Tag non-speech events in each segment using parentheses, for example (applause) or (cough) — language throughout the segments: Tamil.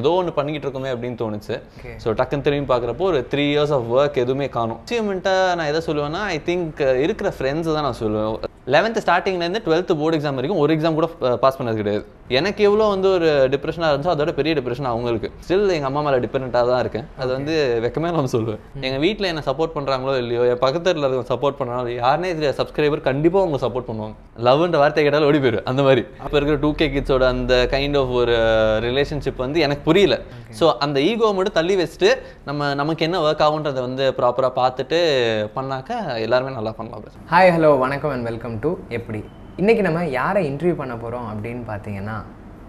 ஏதோ ஒன்று பண்ணிக்கிட்டு இருக்கோமே அப்படின்னு தோணுச்சு. ஸோ டக்குன்னு திரும்பி பார்க்குறப்போ ஒரு த்ரீ இயர்ஸ் ஆஃப் ஒர்க் எதுவுமே காணும். அச்சீவ்மெண்ட்டாக நான் எதை சொல்லுவேன்னா ஐ திங்க் இருக்கிற ஃப்ரெண்ட்ஸ் தான் நான் சொல்லுவேன். லெவன்த்து ஸ்டார்டிங்லேருந்து டுவெல்த்து போர்டு எக்ஸாம் வரைக்கும் ஒரு எக்ஸாம் கூட பாஸ் பண்ணது கிடையாது. எனக்கு எவ்வளோ வந்து ஒரு டிப்ரெஷனாக இருந்துச்சோ அதோட பெரிய டிப்ரெஷன் அவங்களுக்கு. ஸ்டில் எங்கள் அம்மா மேலே டிபெண்ட்டாக தான் இருக்கேன். அது வந்து வெக்கமே நான் சொல்லுவேன் எங்கள் வீட்டில் என்ன சப்போர்ட் பண்ணுறாங்களோ இல்லையோ என் பக்கத்தில் இருக்கவங்க சப்போர்ட் பண்ணுறாங்களோ யாருனே இது சப்ஸ்கிரைபர் கண்டிப்பாக அவங்க சப்போர்ட் பண்ணுவாங்க. லவ்ன்ற வார்த்தை கேட்டாலும் ஓடி போயிரு அந்த மாதிரி. அப்போ இருக்கிற டூ கே கிட்ஸோட அந்த கைண்ட் ஆஃப் ஒரு ரிலேஷன்ஷிப் வந்து எனக்கு புரியல. ஸோ அந்த ஈகோ மட்டும் தள்ளி வச்சுட்டு நம்ம நமக்கு என்ன ஒர்க் ஆகுன்றதை வந்து ப்ராப்பராக பார்த்துட்டு பண்ணாக்க எல்லாருமே நல்லா பண்ணலாம். ஹாய் ஹலோ வணக்கம் அண்ட் வெல்கம் டு எப்படி? இன்றைக்கி நம்ம யாரை இன்டர்வியூ பண்ண போகிறோம் அப்படின்னு பார்த்தீங்கன்னா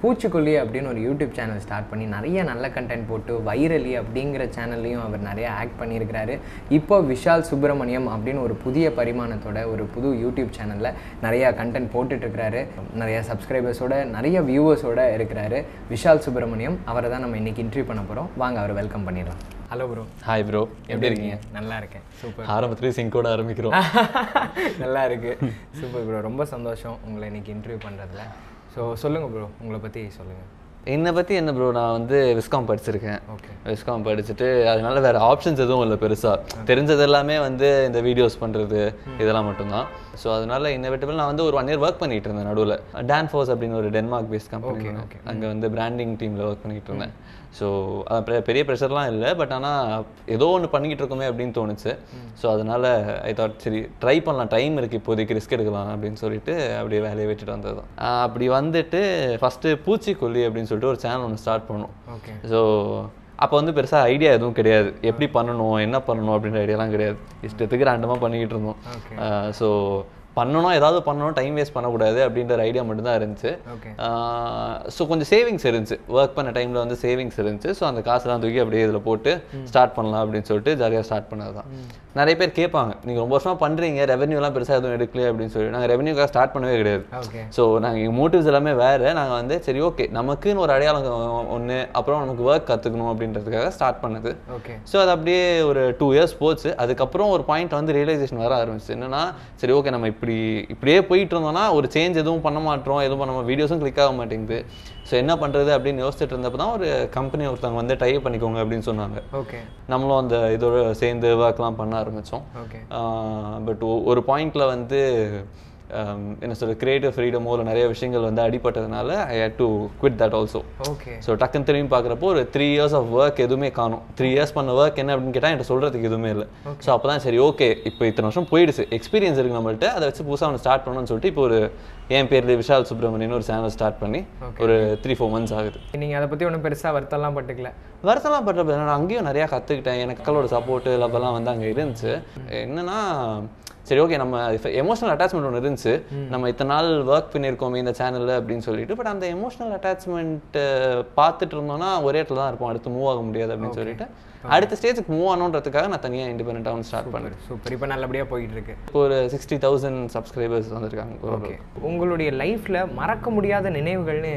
பூச்சிக்கொல்லி அப்படின்னு ஒரு யூடியூப் சேனல் ஸ்டார்ட் பண்ணி நிறைய நல்ல கண்டென்ட் போட்டு வைரலி அப்படிங்கிற சேனல்லையும் அவர் நிறைய ஆக்ட் பண்ணியிருக்கிறாரு. இப்போ விஷால் சுப்பிரமணியம் அப்படின்னு ஒரு புதிய பரிமாணத்தோட ஒரு புது யூடியூப் சேனலில் நிறையா கண்டென்ட் போட்டுட்ருக்கிறாரு. நிறைய சப்ஸ்கிரைபர்ஸோட நிறைய வியூவர்ஸோட இருக்கிறாரு. விஷால் சுப்பிரமணியம் அவரை தான் நம்ம இன்றைக்கி இன்டர்வியூ பண்ண போகிறோம் வாங்க அவர் வெல்கம் பண்ணிடலாம். ஹலோ ப்ரோ ஹாய் ப்ரோ எப்படி இருக்கீங்க? நல்லா இருக்கேன். சூப்பர் ஆரம்பத்துலேயே சிங்கோட ஆரம்பிக்கிறோம். (laughs) நல்லா இருக்கு. சூப்பர் ப்ரோ ரொம்ப சந்தோஷம் உங்களை இன்னைக்கு இன்டர்வியூ பண்ணுறதுல ஸோ சொல்லுங்கள் ப்ரோ உங்களை பற்றி சொல்லுங்கள் என்னை பற்றி என்ன ப்ரோ நான் வந்து விஸ்காம் படிச்சிருக்கேன். ஓகே விஸ்காம் படிச்சுட்டு அதனால வேற ஆப்ஷன்ஸ் எதுவும் இல்லை பெருசாக தெரிஞ்சது எல்லாமே வந்து இந்த வீடியோஸ் பண்ணுறது இதெல்லாம் மட்டும்தான். ஸோ அதனால இன்னவிட்டபிள் நான் வந்து ஒரு ஒன் இயர் ஒர்க் பண்ணிட்டு இருந்தேன் நடுவில். டான் ஃபோர்ஸ் அப்படின்னு ஒரு டென்மார்க் பேஸ்ட் கம்பெனி அங்கே வந்து பிராண்டிங் டீமில் ஒர்க் பண்ணிட்டு இருந்தேன் ஸோ பெரிய ப்ரெஷர்லாம் இல்லை பட் ஆனால் ஏதோ ஒன்று பண்ணிக்கிட்டு இருக்கோமே அப்படின்னு தோணுச்சு. ஸோ அதனால ஐ தாட் சரி ட்ரை பண்ணலாம். டைம் இருக்குது இப்போதைக்கு ரிஸ்க் எடுக்கலாம் அப்படின்னு சொல்லிட்டு அப்படியே வேலையை விட்டுட்டு வந்தது. அப்படி வந்துட்டு ஃபஸ்ட்டு பூச்சிக்கொல்லி அப்படின்னு சொல்லிட்டு ஒரு சேனல் ஒன்று ஸ்டார்ட் பண்ணோம். ஸோ அப்போ வந்து பெருசாக ஐடியா எதுவும் கிடையாது. எப்படி பண்ணணும் என்ன பண்ணணும் அப்படின்ற ஐடியாலாம் கிடையாது. இஷ்டத்துக்கு ரேண்டமாக பண்ணிக்கிட்டு இருந்தோம். ஸோ பண்ணணும் ஏதாவது பண்ணணும் டைம் வேஸ்ட் பண்ணக்கூடாது அப்படின்ற ஒரு ஐடியா மட்டும்தான் இருந்துச்சு. ஸோ கொஞ்சம் சேவிங்ஸ் இருந்துச்சு. ஒர்க் பண்ண டைமில் வந்து சேவிங்ஸ் இருந்துச்சு. ஸோ அந்த காசுலாம் தூக்கி அப்படியே இதில் போட்டு ஸ்டார்ட் பண்ணலாம் அப்படின்னு சொல்லிட்டு ஜாலியாக ஸ்டார்ட் பண்ணது தான் நிறைய பேர் கேட்பாங்க நீங்கள் ரொம்ப வருஷமாக பண்ணுறீங்க ரெவன்யூலாம் பெருசாக எதுவும் எடுக்கலையே அப்படின்னு சொல்லி நாங்கள் ரெவன்யூக்காக ஸ்டார்ட் பண்ணவே கிடையாது. ஸோ நாங்கள் எங்கள் மோட்டிவ்ஸ் எல்லாமே வேறு. நாங்கள் வந்து சரி ஓகே நமக்குன்னு ஒரு அடையாளம் ஒன்று அப்புறம் நமக்கு ஒர்க் கற்றுக்கணும் அப்படின்றதுக்காக ஸ்டார்ட் பண்ணது. ஸோ அது அப்படியே ஒரு டூ இயர்ஸ் போச்சு. அதுக்கப்புறம் ஒரு பாயிண்ட் வந்து ரியலைசேஷன் வர ஆரம்பிச்சு என்னன்னா சரி ஓகே நம்ம இப்படி இப்படியே போயிட்டு இருந்தோம்னா ஒரு சேஞ்ச் எதுவும் பண்ண மாட்டோம் எதுவும் பண்ண வீடியோஸும் கிளிக் ஆக மாட்டேங்குது. ஸோ என்ன பண்ணுறது அப்படின்னு யோசிச்சுட்டு இருந்தப்போ தான் ஒரு கம்பெனி ஒருத்தவங்க வந்து டைப் பண்ணிக்கோங்க அப்படின்னு சொன்னாங்க. ஓகே நம்மளும் அந்த இதோட சேர்ந்து ஒர்க்லாம் பண்ண ஆரம்பித்தோம் ஓகே பட் ஒரு பாயிண்ட்ல வந்து என்ன சொல்ற கிரியேட்டிவ் ஃப்ரீடமோ இல்லை நிறைய விஷயங்கள் வந்து அடிபட்டதுனால I had to quit that also okay so டக்குன்னு திரும்பி பார்க்குறப்போ ஒரு த்ரீ இயர்ஸ் ஆஃப் ஒர்க் எதுவுமே காணும். த்ரீ இயர்ஸ் பண்ண ஒர்க் என்ன அப்படின்னு கேட்டால் என்கிட்ட சொல்கிறதுக்கு எதுவுமே இல்லை. ஸோ அப்போ தான் சரி ஓகே இப்போ இத்தனை வருஷம் போயிடுச்சு. எக்ஸ்பீரியன்ஸ் இருக்கு நம்மள்ட்ட. அதை வச்சு புதுசாக ஒன்று ஸ்டார்ட் பண்ணணும்னு சொல்லிட்டு இப்போ ஒரு என் பேர் விஷால் சுப்ரமணியன் ஒரு சேனல் ஸ்டார்ட் பண்ணி ஒரு த்ரீ ஃபோர் மந்த்ஸ் ஆகுது. நீங்கள் அதை பற்றி ஒன்றும் பெருசாக வருத்தம்லாம் பட்டுக்கல. வருத்தம்லாம் பண்றது நான் அங்கேயும் நிறையா கற்றுக்கிட்டேன் எனக்கு மக்களோட சப்போர்ட்டு லவ்வெல்லாம் வந்து அங்கே இருந்துச்சு. என்னன்னா சரி ஓகே நம்ம எமோஷனல் அட்டாச்மெண்ட் ஒன்று இருந்துச்சு. நம்ம இத்தனை நாள் ஒர்க் பண்ணியிருக்கோமே இந்த சேனலில் அப்படின்னு சொல்லிட்டு பட் அந்த எமோஷனல் அட்டாச்மெண்ட் பார்த்துட்டு இருந்தோம்னா ஒரே இடத்துல தான் இருப்போம். அடுத்து மூவ் ஆக முடியாது அப்படின்னு சொல்லிட்டு. அடுத்த ஸ்டேஜுக்கு மூவ் ஆகணுன்றதுக்காக நான் தனியாக இண்டிபெண்ட்டாக வந்து ஸ்டார்ட் பண்ணேன். சூப்பர் இப்போ நல்லபடியாக போயிட்டு இருக்கு இப்போ ஒரு சிக்ஸ்டி தௌசண்ட் சப்ஸ்கிரைபர்ஸ் வந்திருக்காங்க. ஓகே உங்களுடைய லைஃப்பில் மறக்க முடியாத நினைவுகள்னு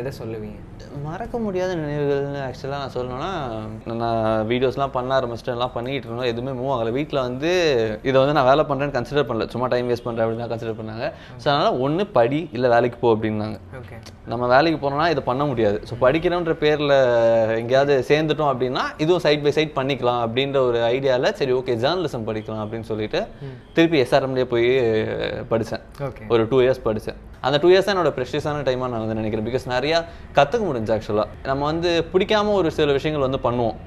எதை சொல்லுவீங்க? மறக்க முடியாத நினைவுகள்னு ஆக்சுவலாக நான் சொல்லணும்னா நான் வீடியோஸ்லாம் பண்ண ஆரம்பிச்சிட்டு எல்லாம் பண்ணிட்டு இருந்தோம். எதுவுமே மூவ் ஆகலை. வீட்டில் வந்து இதை வந்து நான் வேலை பண்ணுறேன்னு கன்சிடர் பண்ணல. சும்மா டைம் வேஸ்ட் பண்ணுறேன் அப்படின்னு தான் கன்சிடர் பண்ணாங்க. ஸோ அதனால் ஒன்று படி இல்லை வேலைக்கு போ அப்படின்னாங்க. நம்ம வேலைக்கு போனோம்னா இதை பண்ண முடியாது. ஸோ படிக்கிறோன்ற பேரில் எங்கேயாவது சேர்ந்துட்டோம் அப்படின்னா இதுவும் சைட் பை சைட் பண்ணிக்கலாம் அப்படின்ற ஒரு ஐடியாவில் சரி ஓகே ஜேர்னலிசம் படிக்கலாம் அப்படின்னு சொல்லிட்டு திருப்பி எஸ்ஆர்எம்லேயே போய் படித்தேன் ஒரு டூ இயர்ஸ் படித்தேன் அந்த டூ இயர்ஸ் என்னோட ப்ரெஷியஸான டைமாக நான் வந்து நினைக்கிறேன். பிகாஸ் நிறையா கற்றுக்க முடிஞ்சு ஆக்சுவலாக நம்ம வந்து பிடிக்காம ஒரு சில விஷயங்கள் வந்து பண்ணுவோம்.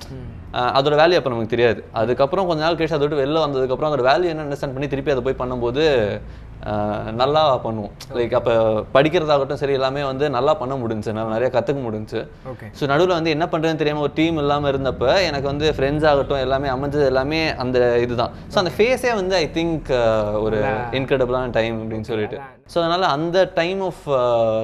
அதோட வேல்யூ அப்போ நமக்கு தெரியாது. அதுக்கப்புறம் கொஞ்ச நாள் கழிச்சு அதை விட்டு வெளில வந்ததுக்கப்புறம் அதோட வேல்யூ என்ன அண்டர்ஸ்டாண்ட் பண்ணி திருப்பி அதை போய் பண்ணும்போது நல்லா பண்ணுவோம். லைக் அப்போ படிக்கிறதாகட்டும் சரி எல்லாமே வந்து நல்லா பண்ண முடிஞ்சுச்சு. நான் நிறைய கற்றுக்க முடிஞ்சுச்சு. ஓகே ஸோ நடுவில் வந்து என்ன பண்ணுறதுன்னு தெரியாமல் ஒரு டீம் இல்லாமல் இருந்தப்ப எனக்கு வந்து ஃப்ரெண்ட்ஸ் ஆகட்டும் எல்லாமே அமைஞ்சது எல்லாமே அந்த இதுதான். ஸோ அந்த ஃபேஸே வந்து ஐ திங்க் ஒரு இன்க்ரெடிபிளான டைம் அப்படின்னு சொல்லிட்டு. ஸோ அதனால் அந்த டைம் ஆஃப்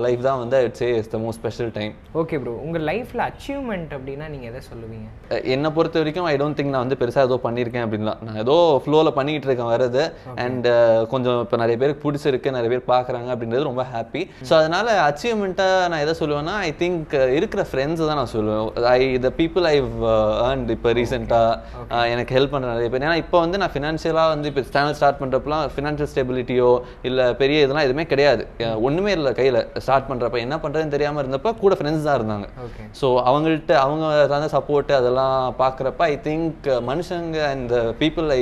லைஃப் தான் வந்து it's is the most special time okay bro உங்கள் லைஃப்பில் அச்சீவ்மெண்ட் அப்படின்னா நீங்கள் எதை சொல்லுவீங்க? என்னை பொறுத்த வரைக்கும் ஐ டோன்ட் திங்க் நான் வந்து பெருசாக ஏதோ பண்ணியிருக்கேன் அப்படின்லாம் நான் ஏதோ ஃப்ளோவில் பண்ணிக்கிட்டு இருக்கேன் வரது அண்ட் கொஞ்சம் இப்போ நிறைய பேர் பேருக்கு பிடிச்சிருக்கு நிறைய பேர் பார்க்குறாங்க அப்படின்றது ரொம்ப ஹாப்பி ஸோ அதனால அச்சீவ்மெண்ட்டாக நான் எதை சொல்லுவேன்னா ஐ திங்க் இருக்கிற ஃப்ரெண்ட்ஸ் தான் நான் சொல்லுவேன். ஐ த பீப்புள் ஐ ஏர்ன்ட் இப்போ ரீசெண்டாக எனக்கு ஹெல்ப் பண்ணுற நிறைய பேர். ஏன்னா இப்போ வந்து நான் ஃபினான்ஷியலாக வந்து இப்போ சேனல் ஸ்டார்ட் பண்ணுறப்பலாம் ஃபினான்ஷியல் ஸ்டெபிலிட்டியோ இல்லை பெரிய இதெல்லாம் எதுவுமே கிடையாது. ஒண்ணுமே இல்லை கையில். ஸ்டார்ட் பண்ணுறப்ப என்ன பண்ணுறதுன்னு தெரியாமல் இருந்தப்ப கூட ஃப்ரெண்ட்ஸ் தான் இருந்தாங்க. ஸோ அவங்கள்ட்ட அவங்க தந்த சப்போர்ட் அதெல்லாம் பார்க்குறப்ப ஐ திங்க் மனுஷங்க அண்ட் பீப்புள் ஐ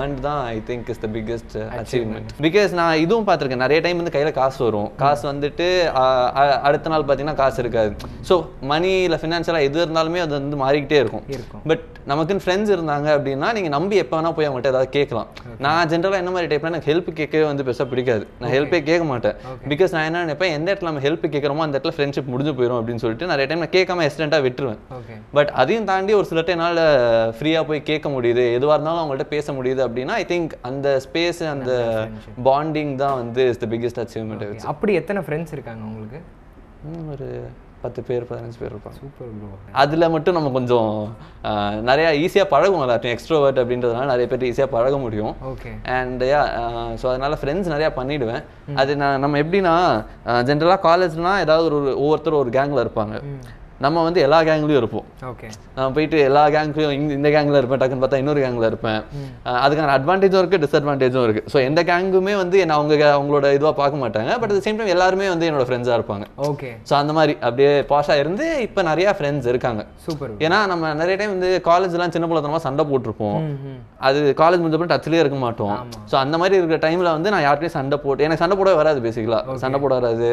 ஏர்ன்ட் தான் I think is the biggest achievement because நான் இதுவும் பார்த்துருக்கேன். நிறைய டைம் வந்து கையில் காசு வரும். காசு வந்துட்டு அடுத்த நாள் பார்த்தீங்கன்னா காசு இருக்காது. ஸோ மணி இல்லை ஃபினான்ஷியலாக எது இருந்தாலுமே அது வந்து மாறிக்கிட்டே இருக்கும். பட் நமக்குன்னு ஃப்ரெண்ட்ஸ் இருந்தாங்க அப்படின்னா நீங்கள் நம்பி எப்போ வேணா போய் அவங்கள்ட்ட ஏதாவது கேட்கலாம். நான் ஜென்ரலாக என்ன மாதிரி டைப்னா எனக்கு ஹெல்ப் கேட்கவே வந்து பெருசாக பிடிக்காது. நான் ஹெல்ப்பே கேட்க மாட்டேன். பிகாஸ் நான் என்ன நினைப்பேன் எந்த இடத்துல நம்ம ஹெல்ப் கேட்குறோமோ அந்த இடத்துல ஃப்ரெண்ட்ஷிப் முடிஞ்சு போயிடும் அப்படின்னு சொல்லிட்டு நிறைய டைம் நான் கேட்காம எக்ஸ்டெண்ட்டாக விட்டுருவேன். பட் அதையும் தாண்டி ஒரு சில டைம் என்னால் ஃப்ரீயாக போய் கேட்க முடியுது. எதுவாக இருந்தாலும் அவங்கள்ட்ட பேச முடியுது அப்படின்னா ஐ திங்க் அந்த ஸ்பேஸ் அந்த பாண்டிங் தான் வந்து இஸ் த பிக்கெஸ்ட் அச்சீவ்மெண்ட் அப்படி எத்தனை ஃப்ரெண்ட்ஸ் இருக்காங்க உங்களுக்கு? ஒரு பத்து பேர் பதினஞ்சு பேர் இருப்பாங்க. சூப்பர் ப்ரோ அதில் மட்டும் நம்ம கொஞ்சம் நிறையா ஈஸியாக பழகும் எல்லாத்தையும் எக்ஸ்ட்ரோவர்ட் அப்படின்றதுனால நிறைய பேர் ஈஸியாக பழக முடியும். ஓகே அண்ட் யா ஸோ அதனால ஃப்ரெண்ட்ஸ் நிறையா பண்ணிடுவேன். அது நான் நம்ம எப்படின்னா ஜென்ரலாக காலேஜ்லாம் ஏதாவது ஒரு ஒவ்வொருத்தர் ஒரு கேங்கில் இருப்பாங்க. நம்ம வந்து எல்லா கேங்லேயும் இருப்போம். ஓகே நான் போயிட்டு எல்லா கேங்க்லையும் இங்க இந்த கேங்கில் இருப்பேன் டக்குன்னு பார்த்தா இன்னொரு கேங்கில் இருப்பேன். அதுக்கான அட்வான்டேஜும் இருக்குது டிஸ்அட்வான்டேஜும் இருக்குது ஸோ எந்த கேங்குமே வந்து என்ன அவங்க அவங்களோட இதுவாக பார்க்க மாட்டாங்க. பட் the சேம் டைம் எல்லாருமே வந்து என்னோட ஃப்ரெண்ட்ஸாக இருப்பாங்க. ஓகே ஸோ அந்த மாதிரி அப்படியே பாஷாக இருந்து இப்போ நிறையா ஃப்ரெண்ட்ஸ் இருக்காங்க. சூப்பர் ஏன்னா நம்ம நிறைய டைம் வந்து காலேஜ்லாம் சின்ன பிள்ளைத்தனமா சண்டை போட்டிருப்போம். அது காலேஜ் முடிஞ்சப்பறம் டச்லேயே இருக்க மாட்டோம். ஸோ அந்த மாதிரி இருக்கிற டைமில் வந்து நான் யார்கிட்டயும் சண்டை போட்டு எனக்கு சண்டை போட வராது பேசிக்கலாக சண்டை போட வராது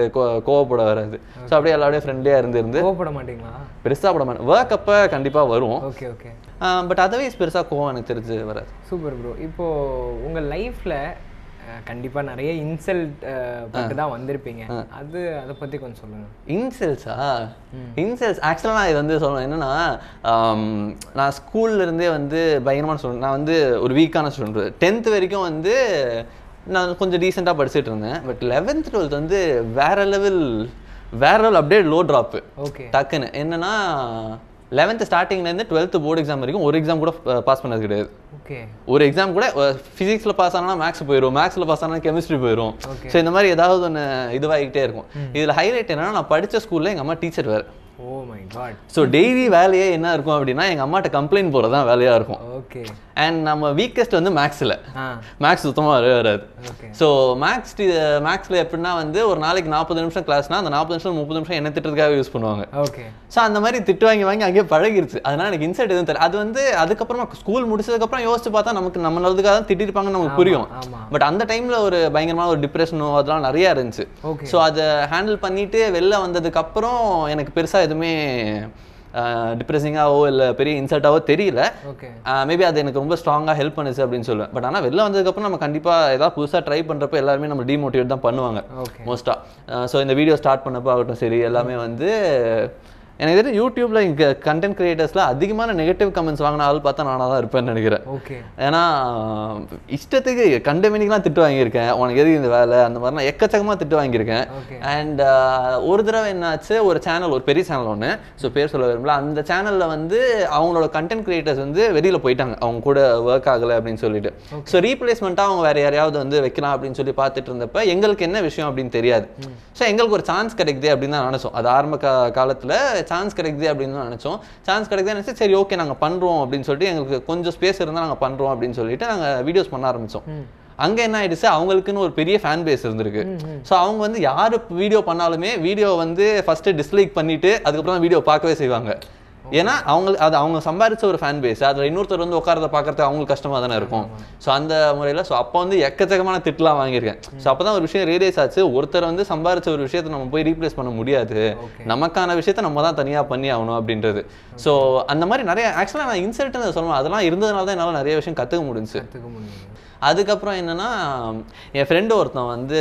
கோவப்பட வராது. ஸோ அப்படியே எல்லாரோடய ஃப்ரெண்ட்லியாக இருந்து இருந்து கோவப்பட மாட்டீங்களா பெருசாக பட மாட்டேன். ஒர்க் அப்போ கண்டிப்பாக வரும். ஓகே ஓகே பட் அதர்வைஸ் பெருசாக கோவம் எனக்கு தெரிஞ்சு வராது. சூப்பர் ப்ரோ இப்போ உங்க லைஃப்ல கண்டிப்பா நிறைய இன்சல்ட் பட்டு தான் வந்திருப்பீங்க. அது அதை பத்தி கொஞ்சம் சொல்லுங்க. இன்செல்ஸா இன்செல்ஸ் ஆக்சுவலாக நான் இது வந்து சொல்லணும். என்னன்னா நான் ஸ்கூல்ல இருந்தே வந்து பயங்கரமான ஸ்டூடெண்ட் நான் வந்து ஒரு வீக்கான ஸ்டூடெண்ட் டென்த் வரைக்கும் வந்து நான் கொஞ்சம் டீசெண்டாக படிச்சுட்டு இருந்தேன். பட் லெவன்த் டுவெல்த் வந்து வேற லெவல் வேற லெவல் அப்படியே லோ ட்ராப்பு ஓகே டக்குன்னு. என்னன்னா லெவன்த் ஸ்டார்டிங்லேருந்து டுவெல்த் போர்டு எக்ஸாம் வரைக்கும் ஒரு எக்ஸாம் கூட பாஸ் பண்ணது கிடையாது. ஓகே ஒரு எக்ஸாம் கூட ஃபிசிக்ஸில் பாஸ் ஆனால் மேக்ஸ் போயிடும் மேக்ஸில் பாஸ் ஆனால் கெமிஸ்ட்ரி போயிடும். ஸோ இந்த மாதிரி ஏதாவது ஒன்று இதுவாகிட்டே இருக்கும். இதில் ஹைலைட் என்னன்னா நான் படித்த ஸ்கூலில் எங்கள் அம்மா டீச்சர் வேறு. Oh my God so daily வேலையே என்ன இருக்கும் அப்படின்னா எங்கள் அம்மாட்ட கம்ப்ளைண்ட் போகிறது தான் வேலையாக இருக்கும். ஓகே அண்ட் நம்ம வீக்கஸ்ட் வந்து மேக்ஸில் மேக்ஸ் சுத்தமாக வரவே வராது. ஸோ மேக்ஸ் மேக்ஸில் எப்படின்னா வந்து ஒரு நாளைக்கு நாற்பது நிமிஷம் கிளாஸ்னா அந்த நாற்பது நிமிஷம் முப்பது நிமிஷம் என்ன திட்டத்துக்காக யூஸ் பண்ணுவாங்க. ஓகே ஸோ அந்த மாதிரி திட்டு வாங்கி வாங்கி அங்கேயே பழகிருச்சு. அதனால எனக்கு இன்சைட் எதுவும் தெரியல. அது வந்து அதுக்கப்புறமா ஸ்கூல் முடிச்சதுக்கப்புறம் யோசிச்சு பார்த்தா நமக்கு நம்ம நல்லதுக்காக தான் திட்டிருப்பாங்கன்னு நமக்கு புரியும். பட் அந்த டைம்ல ஒரு பயங்கரமான ஒரு டிப்ரெஷனோ அதெல்லாம் நிறைய இருந்துச்சு. ஸோ அதை ஹேண்டில் பண்ணிட்டு வெளில வந்ததுக்கு அப்புறம் எனக்கு பெருசா எதுவுமே டிப்ரெசிங்காவோ இல்லை பெரிய இன்சல்ட்டாவோ தெரியல. மேபி அது எனக்கு ரொம்ப ஸ்ட்ராங்காக ஹெல்ப் பண்ணுச்சு அப்படின்னு சொல்லுவேன். பட் ஆனால் வெளில வந்ததுக்கப்புறம் நம்ம கண்டிப்பாக ஏதாவது புதுசாக ட்ரை பண்ணுறப்ப எல்லாருமே நம்ம டிமோட்டிவேட் தான் பண்ணுவாங்க மோஸ்ட்டாக ஸோ இந்த வீடியோ ஸ்டார்ட் பண்ணப்போ ஆகட்டும் சரி எல்லாமே வந்து எனக்கு தெரிஞ்சு யூடியூப்ல இங்கே கண்டென்ட் கிரியேட்டர்ஸ்ல அதிகமான நெகட்டிவ் கமெண்ட்ஸ் வாங்கின ஆள் பார்த்தா நானாக தான் இருப்பேன்னு நினைக்கிறேன். ஓகே ஏன்னா இஷ்டத்துக்கு கண்டமெனிக்கெலாம் திட்டு வாங்கியிருக்கேன். உனக்கு எதுக்கு இந்த வேலை? அந்த மாதிரிலாம் எக்கச்சக்கமாக திட்டு வாங்கியிருக்கேன். அண்ட் ஒரு தடவை என்னாச்சு ஒரு சேனல் ஒரு பெரிய சேனல் ஒன்று ஸோ பேர் சொல்ல விரும்பல. அந்த சேனலில் வந்து அவங்களோட கண்டென்ட் கிரியேட்டர்ஸ் வந்து வெளியில் போயிட்டாங்க. அவங்க கூட ஒர்க் ஆகலை அப்படின்னு சொல்லிட்டு. ஸோ ரீப்ளேஸ்மெண்ட்டாக அவங்க வேற யாரையாவது வந்து வைக்கலாம் அப்படின்னு சொல்லி பார்த்துட்டு இருந்தப்ப எங்களுக்கு என்ன விஷயம் அப்படின்னு தெரியாது. ஸோ எங்களுக்கு ஒரு சான்ஸ் கிடைக்குது அப்படின்னு தான் நினச்சோம் அது ஆரம்ப காலத்தில் சான்ஸ் கிடைக்குது அப்படின்னு தான் நினச்சோம். சான்ஸ் கிடைக்குது நினச்சி சரி ஓகே நாங்கள் பண்ணுறோம் அப்படின்னு சொல்லிட்டு எங்களுக்கு கொஞ்சம் ஸ்பேஸ் இருந்தால் நாங்கள் பண்ணுறோம் அப்படின்னு சொல்லிட்டு நாங்கள் வீடியோஸ் பண்ண ஆரம்பித்தோம் அங்கே என்ன ஆயிடுச்சு? அவங்களுக்குன்னு ஒரு பெரிய ஃபேன் பேஸ் இருந்திருக்கு. ஸோ அவங்க வந்து யார் வீடியோ பண்ணாலுமே வீடியோ வந்து ஃபர்ஸ்ட் டிஸ்லைக் பண்ணிட்டு அதுக்கப்புறம் வீடியோ பார்க்கவே செய்வாங்க. ஏன்னா அவங்க அது அவங்க சம்பாரிச்ச ஒரு ஃபேன் பேஸ் அதில் இன்னொருத்தர் வந்து உட்காரத பார்க்கறதுக்கு அவங்களுக்கு கஷ்டமாக தானே இருக்கும். ஸோ அந்த முறையில் ஸோ அப்போ வந்து எக்கச்சக்கமான திட்டுலாம் வாங்கியிருக்கேன். ஸோ அப்போ தான் ஒரு விஷயம் ரியலைஸ் ஆச்சு. ஒருத்தர் வந்து சம்பாரிச்ச ஒரு விஷயத்தை நம்ம போய் ரீப்ளேஸ் பண்ண முடியாது. நமக்கான விஷயத்தை நம்ம தான் தனியாக பண்ணி ஆகணும் அப்படின்றது. ஸோ அந்த மாதிரி நிறைய ஆக்சுவலாக நான் இன்சல்ட்னு சொல்லணும் அதெல்லாம் இருந்ததுனால தான் என்னால் நிறைய விஷயம் கற்றுக்க முடியும் அதுக்கப்புறம் என்னன்னா என் ஃப்ரெண்டு ஒருத்தன் வந்து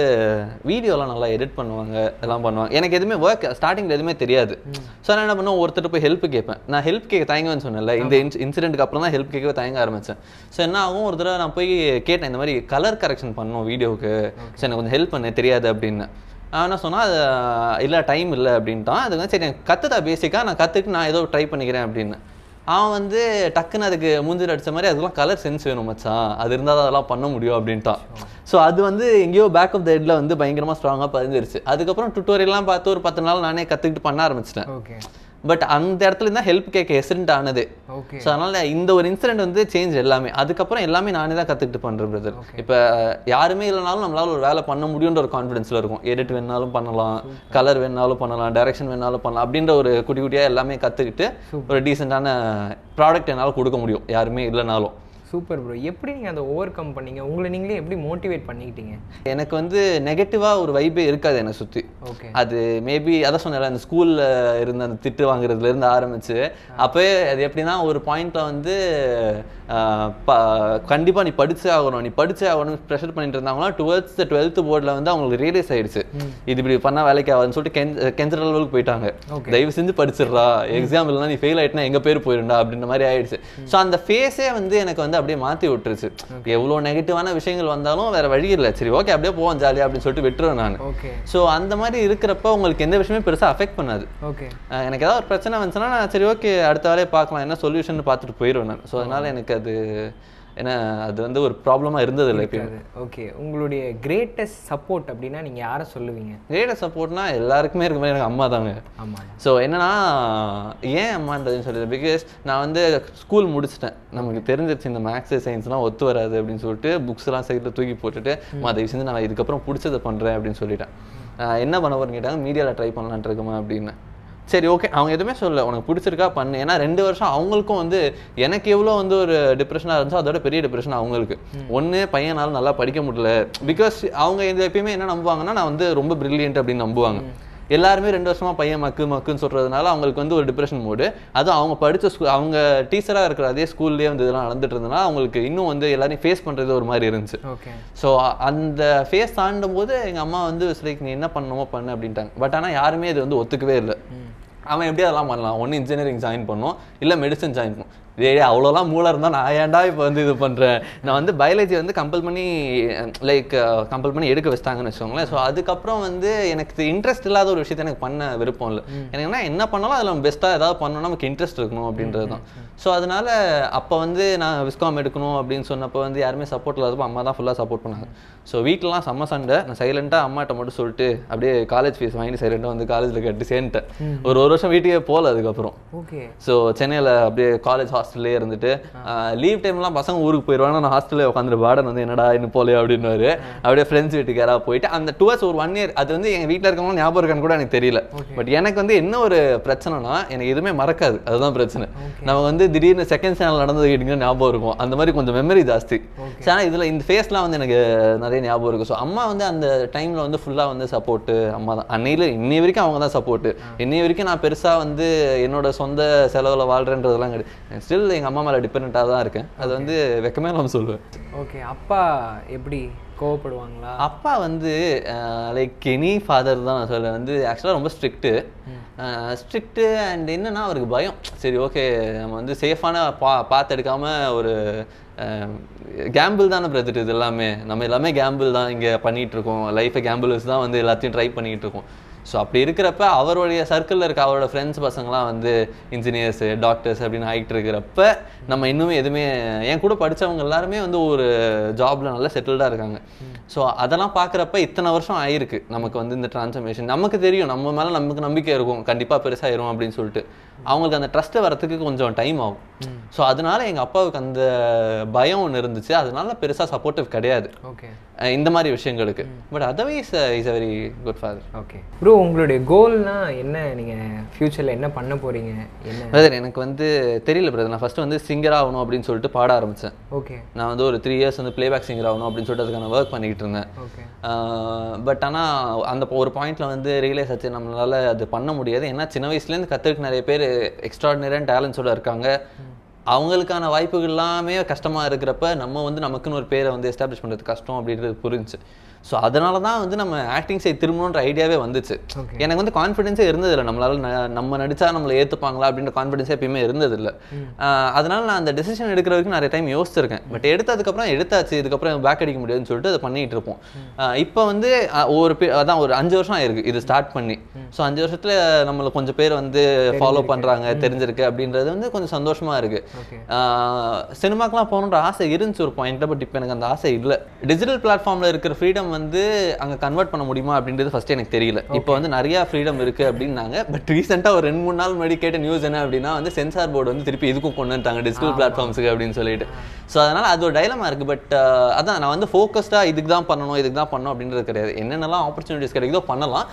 வீடியோலாம் நல்லா எடிட் பண்ணுவாங்க எல்லாம் பண்ணுவாங்க. எனக்கு எதுவுமே ஒர்க் ஸ்டார்டிங்கில் எதுவுமே தெரியாது. ஸோ நான் என்ன பண்ணுவேன் ஒருத்தர் போய் ஹெல்ப் கேட்பேன். நான் ஹெல்ப் கேட்க தயங்குவேன்னு சொன்னேன்ல இந்த இன்சிடென்ட்க்கு அப்புறம் தான் ஹெல்ப் கேட்க தயங்க ஆரம்பிச்சேன். ஸோ என்ன ஆகும் ஒரு தடவை நான் போய் கேட்டேன் இந்த மாதிரி கலர் கரெக்ஷன் பண்ணணும் வீடியோவுக்கு. ஸோ எனக்கு கொஞ்சம் ஹெல்ப் பண்ண தெரியாது அப்படின்னு. என்ன சொன்னா அது இல்லை டைம் இல்லை அப்படின்ட்டான். அதுக்கு வந்து சரி எனக்கு கற்றுதா பேசிக்காக நான் கற்றுட்டு நான் ஏதோ ட்ரை பண்ணிக்கிறேன் அப்படின்னு. அவன் வந்து டக்குன்னு அதுக்கு மூஞ்சில் அடிச்ச மாதிரி அதெல்லாம் கலர் சென்ஸ் வேணும் மச்சான். அது இருந்தால் தான் அதெல்லாம் பண்ண முடியும் அப்படின்ட்டான். ஸோ அது வந்து எங்கேயோ பேக் ஆஃப் த ஹெட்டில் வந்து பயங்கரமாக ஸ்ட்ராங்காக பதிஞ்சிருச்சு. அதுக்கப்புறம் டுட்டோரியல்லாம் பார்த்து ஒரு பத்து நாள் நானே கற்றுக்கிட்டு பண்ண ஆரம்பிச்சிட்டேன். ஓகே பட் அந்த இடத்துல தான் ஹெல்ப் கேட்க எசன்ட் ஆனது. ஸோ அதனால இந்த ஒரு இன்சிடென்ட் வந்து சேஞ்ச் எல்லாமே. அதுக்கப்புறம் எல்லாமே நானே தான் கற்றுக்கிட்டு பண்ணுறேன் பிரதர் இப்போ யாருமே இல்லைனாலும் நம்மளால ஒரு வேலை பண்ண முடியுன்ற ஒரு கான்ஃபிடென்ஸில் இருக்கும். எடிட் வேணாலும் பண்ணலாம் கலர் வேணாலும் பண்ணலாம் டைரக்ஷன் வேணாலும் பண்ணலாம் அப்படின்ற ஒரு குட்டி குட்டியாக எல்லாமே கற்றுக்கிட்டு ஒரு டீசெண்டான ப்ராடக்ட் என்னால் கொடுக்க முடியும் யாருமே இல்லைனாலும். சூப்பர் ப்ரோ எப்படி நீங்கள் அதை ஓவர் கம் பண்ணீங்க? உங்களை நீங்களே எப்படி மோட்டிவேட் பண்ணிக்கிட்டீங்க? எனக்கு வந்து நெகட்டிவாக ஒரு வைப்பே இருக்காது என்னை சுற்றி ஓகே அது மேபி அதான் சொன்னேன்ல அந்த ஸ்கூலில் இருந்த அந்த திட்டு வாங்குறதுல இருந்து ஆரம்பிச்சு அப்போயே அது எப்படின்னா ஒரு பாயிண்ட்ல வந்து ஆஹ், ப கண்டிப்பா நீ படிச்சே ஆகணும். நீ படிச்சே ஆகணும் ப்ரெஷர் பண்ணிட்டு இருந்தாங்களா டுவெல்த் டுவெல்த் போர்டில் வந்து அவங்களுக்கு ரியலைஸ் ஆயிடுச்சு. இது இப்படி பண்ணா வேலைக்கு ஆகாதுன்னு சொல்லிட்டு கெஞ்ச கெஞ்சற லெவலுக்கு போயிட்டாங்க. தயவு செஞ்சு படிச்சிடுறா. எக்ஸாம் இல்லைனா நீ ஃபெயில் ஆயிட்டுனா எங்க பேர் போயிருண்டா அப்படின்ற மாதிரி ஆயிடுச்சு. ஸோ அந்த ஃபேஸே வந்து எனக்கு வந்து அப்படியே மாத்தி விட்டுருச்சு. எவ்வளோ நெகட்டிவான விஷயங்கள் வந்தாலும் வேற வழி இல்லை. சரி ஓகே அப்படியே போவோம் ஜாலியா அப்படின்னு சொல்லிட்டு விட்டுருவேன் நான். ஸோ அந்த மாதிரி இருக்கிறப்ப உங்களுக்கு எந்த விஷயமே பெருசாக அஃபெக்ட் பண்ணாது. ஓகே. எனக்கு ஏதாவது ஒரு பிரச்சனை வந்துச்சுன்னா நான் சரி ஓகே அடுத்த வேலையை பார்க்கலாம். என்ன சொல்யூஷன் பார்த்துட்டு போயிடுவேன் நான். ஸோ அதனால எனக்கு அது ஏன்னா அது வந்து ஒரு ப்ராப்ளமாக இருந்தது இல்லை எப்பயுமே ஓகே உங்களுடைய கிரேட்டஸ்ட் சப்போர்ட் அப்படின்னா நீங்கள் யாரை சொல்லுவீங்க? கிரேட சப்போர்ட்னா எல்லாருக்குமே இருக்க மாதிரி எனக்கு அம்மா தாங்க. ஆமாம் ஸோ என்னன்னா ஏன் அம்மான்றதுன்னு சொல்லுது பிகாஸ் நான் வந்து ஸ்கூல் முடிச்சிட்டேன். நமக்கு தெரிஞ்சிருச்சு இந்த மேக்ஸ் சயின்ஸ்லாம் ஒத்து வராது அப்படின்னு சொல்லிட்டு புக்ஸ்லாம் சைடில் தூக்கி போட்டுட்டு அம்மா தயவு செஞ்சு நான் இதுக்கப்புறம் பிடிச்சதை பண்ணுறேன் அப்படின்னு சொல்லிட்டேன். என்ன பண்ண போறேன்னு கேட்டாங்க மீடியாவில் ட்ரை பண்ணலான்ட்டு இருக்கமா அப்படின்னு. சரி ஓகே அவங்க எதுவுமே சொல்லல. உனக்கு பிடிச்சிருக்கா? பண்ணு. ஏன்னா ரெண்டு வருஷம் அவங்களுக்கும் வந்து எனக்கு எவ்வளோ வந்து ஒரு டிப்ரெஷனாக இருந்துச்சோ அதோட பெரிய டிப்ரெஷன் அவங்களுக்கு. ஒன்று பையனால நல்லா படிக்க முடியல. பிகாஸ் அவங்க இந்த எப்பயுமே என்ன நம்புவாங்கன்னா நான் வந்து ரொம்ப பிரில்லியன்ட் அப்படின்னு நம்புவாங்க. எல்லாருமே ரெண்டு வருஷமா பையன் மக்கு மக்குன்னு சொல்றதுனால அவங்களுக்கு வந்து ஒரு டிப்ரெஷன் மூடு அதுவும் அவங்க படிச்ச ஸ்கூல் அவங்க டீச்சரா இருக்கிற அதே ஸ்கூல்லேயே வந்து இதெல்லாம் நடந்துட்டு இருந்ததுனால அவங்களுக்கு இன்னும் வந்து எல்லாரையும் ஃபேஸ் பண்றது ஒரு மாதிரி இருந்துச்சு. ஸோ அந்த ஃபேஸ் தாண்டும் போது எங்க அம்மா வந்து லைக் நீ என்ன பண்ணணுமோ பண்ணு அப்படின்ட்டாங்க. பட் ஆனா யாருமே இது வந்து ஒத்துக்கவே இல்லை. அவன் எப்படி அதெல்லாம் பண்ணலாம்? ஒன்று இன்ஜினியரிங் ஜாயின் பண்ணும் இல்லை மெடிசன் ஜாயின் பண்ணும். டேய் அவ்வளோலாம் மூளை இருந்தால் நான் ஏன்டா இப்போ வந்து இது பண்ணுறேன் நான் வந்து பயாலஜி வந்து கம்பல் பண்ணி லைக் கம்பல் பண்ணி எடுக்க வச்சிட்டாங்கன்னு வச்சுக்கோங்களேன். ஸோ அதுக்கப்புறம் வந்து எனக்கு இன்ட்ரெஸ்ட் இல்லாத ஒரு விஷயத்தை எனக்கு பண்ண விருப்பம் இல்லை. எனக்கு என்ன என்ன பண்ணாலும் அதில் நம்ம பெஸ்ட்டாக ஏதாவது பண்ணணும் நமக்கு இன்ட்ரெஸ்ட் இருக்கணும் அப்படின்றது தான். ஸோ அதனால அப்போ வந்து நான் விஸ்காம் எடுக்கணும் அப்படின்னு சொன்னப்போ வந்து யாருமே சப்போர்ட் இல்லாதப்போ அம்மா தான் ஃபுல்லாக சப்போர்ட் பண்ணாங்க. ஸோ வீட்டிலலாம் செம்ம சண்டை. நான் சைலண்ட்டாக அம்மாட்ட மட்டும் சொல்லிட்டு அப்படியே காலேஜ் ஃபீஸ் வாங்கி சைலண்ட்டாக வந்து காலேஜில் கட்டி சேர்ந்துட்டேன். ஒரு ஒரு வருஷம் வீட்டுக்கே போகல அதுக்கப்புறம். ஓகே. ஸோ சென்னையில் அப்படியே காலேஜ் ஹாஸ்டல்லே இருந்துட்டு லீவ் டைம்லாம் பசங்க ஊருக்கு போயிடுவாங்க நான் ஹாஸ்டல்லே உட்காந்துட்டு வார்டன் வந்து என்னடா இன்னும் போலே அப்படின்னுவாரு. அப்படியே ஃப்ரெண்ட்ஸ் வீட்டுக்கு யாராவது போயிட்டு அந்த டூர்ஸ் ஒரு ஒன் இயர் அது வந்து எங்கள் வீட்டில் இருக்கவங்க ஞாபகம் இருக்கான்னு கூட எனக்கு தெரியல. பட் எனக்கு வந்து என்ன ஒரு பிரச்சனைனா எனக்கு எதுவுமே மறக்காது. அதுதான் பிரச்சனை. நம்ம வந்து திடீர்னு செகண்ட் சேனல் நடந்தது கேட்டிங்கன்னா ஞாபகம் இருக்கும். அந்த மாதிரி கொஞ்சம் மெமரி ஜாஸ்தி. ஆனால் இதில் இந்த ஃபேஸ்லாம் வந்து எனக்கு நிறைய ஞாபகம் இருக்கும் ஸோ அம்மா வந்து அந்த டைமில் வந்து ஃபுல்லாக வந்து சப்போர்ட்டு அம்மா தான். அன்னையில இன்னை வரைக்கும் அவங்க தான் சப்போர்ட்டு இன்னை வரைக்கும் நான் பெருசாக வந்து என்னோட சொந்த செலவில் வாழ்கிறேன்றதெல்லாம் கிடையாது ஸ்டில் எங்கள் அம்மா மேலே டிபெண்ட்டாக தான் இருக்கேன். அது வந்து வெக்கமே நம்ம சொல்லுவேன் ஓகே அப்பா எப்படி கோவப்படுவாங்களா? அப்பா வந்து லைக் எனி ஃபாதர் தான் நான் சொல்ல வந்து ஆக்சுவலாக ரொம்ப ஸ்ட்ரிக்ட்டு ஸ்ட்ரிக்ட்டு அண்ட் என்னன்னா அவருக்கு பயம். சரி ஓகே நம்ம வந்து சேஃபான பா பார்த்து எடுக்காம ஒரு கேம்பிள் தானே பிரதர் இது எல்லாமே. நம்ம எல்லாமே கேம்பிள் தான் இங்கே பண்ணிட்டு இருக்கோம். லைஃபை கேம்பிள்ஸ் தான் வந்து எல்லாத்தையும் ட்ரை பண்ணிட்டு இருக்கோம். ஸோ அப்படி இருக்கிறப்ப அவருடைய சர்க்கிளில் இருக்க அவரோட ஃப்ரெண்ட்ஸ் பசங்களாம் வந்து இன்ஜினியர்ஸ் டாக்டர்ஸ் அப்படின்னு ஆகிட்டு இருக்கிறப்ப நம்ம இன்னுமே எதுவுமே என் கூட படிச்சவங்க எல்லாருமே வந்து ஒரு ஜாப்ல நல்லா செட்டில்டாக இருக்காங்க. ஸோ அதெல்லாம் பார்க்குறப்ப இத்தனை வருஷம் ஆயிருக்கு. நமக்கு வந்து இந்த டிரான்ஸ்ஃபர்மேஷன் நமக்கு தெரியும். நம்ம மேலே நமக்கு நம்பிக்கை இருக்கும். கண்டிப்பாக பெருசாயிரும் அப்படின்னு சொல்லிட்டு. அவங்களுக்கு அந்த ட்ரஸ்ட்டை வரத்துக்கு கொஞ்சம் டைம் ஆகும். ஸோ அதனால எங்கள் அப்பாவுக்கு அந்த பயம் ஒன்று இருந்துச்சு. அதனால பெருசாக சப்போர்ட்டிவ் கிடையாது. ஓகே இந்த மாதிரி விஷயங்களுக்கு. But otherwise is a very good father okay bro உங்களுடைய கோல்னா என்ன? நீங்கள் ஃப்யூச்சரில் என்ன பண்ண போகிறீங்க என்ன? பிரதர் எனக்கு வந்து தெரியல பிரதர் நான் ஃபர்ஸ்ட் வந்து சிங்கர் ஆகணும் அப்படின்னு சொல்லிட்டு பாட ஆரம்பிச்சேன். ஓகே நான் வந்து ஒரு த்ரீ இயர்ஸ் வந்து பிளேபேக் சிங்கர் ஆகணும் அப்படின்னு சொல்லிட்டு அதுக்கான ஒர்க் பண்ணிக்கிட்டு இருந்தேன். ஓகே பட் ஆனால் அந்த ஒரு பாயிண்ட்ல வந்து ரியலைஸ் ஆச்சு. நம்மளால அது பண்ண முடியாது. ஏன்னா சின்ன வயசுலேருந்து கற்றுக்க நிறைய பேர் எக்ஸ்ட்ராடினரியான டேலண்ட்ஸோட இருக்காங்க. அவங்களுக்கான வாய்ப்புகள் எல்லாமே கஷ்டமா இருக்கிறப்ப நம்ம வந்து நமக்குன்னு ஒரு பேரை வந்து எஸ்டாப்ளிஷ் பண்றது கஷ்டம் அப்படின்றது புரிஞ்சுச்சு. ஸோ அதனால தான் வந்து நம்ம ஆக்டிங் சைட் திரும்பணுன்ற ஐடியாவே வந்துச்சு. எனக்கு வந்து கான்ஃபிடென்ஸே இருந்ததில்லை. நம்மளால நம்ம நடிச்சா நம்மளை ஏற்றுப்பாங்களா அப்படின்ற கான்ஃபிடென்ஸே எப்பயுமே இருந்ததில்லை. அதனால நான் அந்த டெசிஷன் எடுக்கிற வரைக்கும் நிறைய டைம் யோசிச்சிருக்கேன். பட் எடுத்ததுக்கப்புறம் எடுத்தாச்சு. இதுக்கப்புறம் பேக் அடிக்க முடியாதுன்னு சொல்லிட்டு அதை பண்ணிட்டு இருப்போம். இப்போ வந்து ஒரு அதான் ஒரு அஞ்சு வருஷம் ஆயிருக்கு. இது ஸ்டார்ட் பண்ணி. ஸோ அஞ்சு வருஷத்துல நம்மள கொஞ்சம் பேர் வந்து ஃபாலோ பண்றாங்க தெரிஞ்சிருக்கு அப்படின்றது வந்து கொஞ்சம் சந்தோஷமா இருக்கு. ஓகே. சினிமாக்கெலாம் போகணுன்ற ஆசை இருந்துச்சு ஒரு பாயிண்ட்ல பட் இப்போ எனக்கு அந்த ஆசை இல்லை. டிஜிட்டல் பிளாட்ஃபார்மில் இருக்கிற ஃப்ரீடம் வந்து அங்கே கன்வெர்ட் பண்ண முடியுமா அப்படின்றது ஃபர்ஸ்ட் எனக்கு தெரியல. இப்போ வந்து நிறைய ஃப்ரீடம் இருக்கு அப்படின்னாங்க. பட் ரீசெண்டாக ஒரு ரெண்டு மூணு நாள் முன்னாடி கேட்ட நியூஸ் என்ன அப்படின்னா வந்து சென்சார் போர்டு வந்து திருப்பி இதுக்கும் கொண்டு வந்துட்டாங்க டிஜிட்டல் பிளாட்ஃபார்ம்ஸுக்கு அப்படின்னு சொல்லிட்டு. ஸோ அதனால அது ஒரு டைலமா இருக்கு. பட் அதான் நான் வந்து ஃபோக்கஸ்டாக இதுக்கு தான் பண்ணணும் இதுக்கு தான் பண்ணணும் அப்படின்றது கிடையாது. என்னென்னலாம் ஆப்பர்ச்சுனிட்டிஸ் கிடைக்குதோ பண்ணலாம்.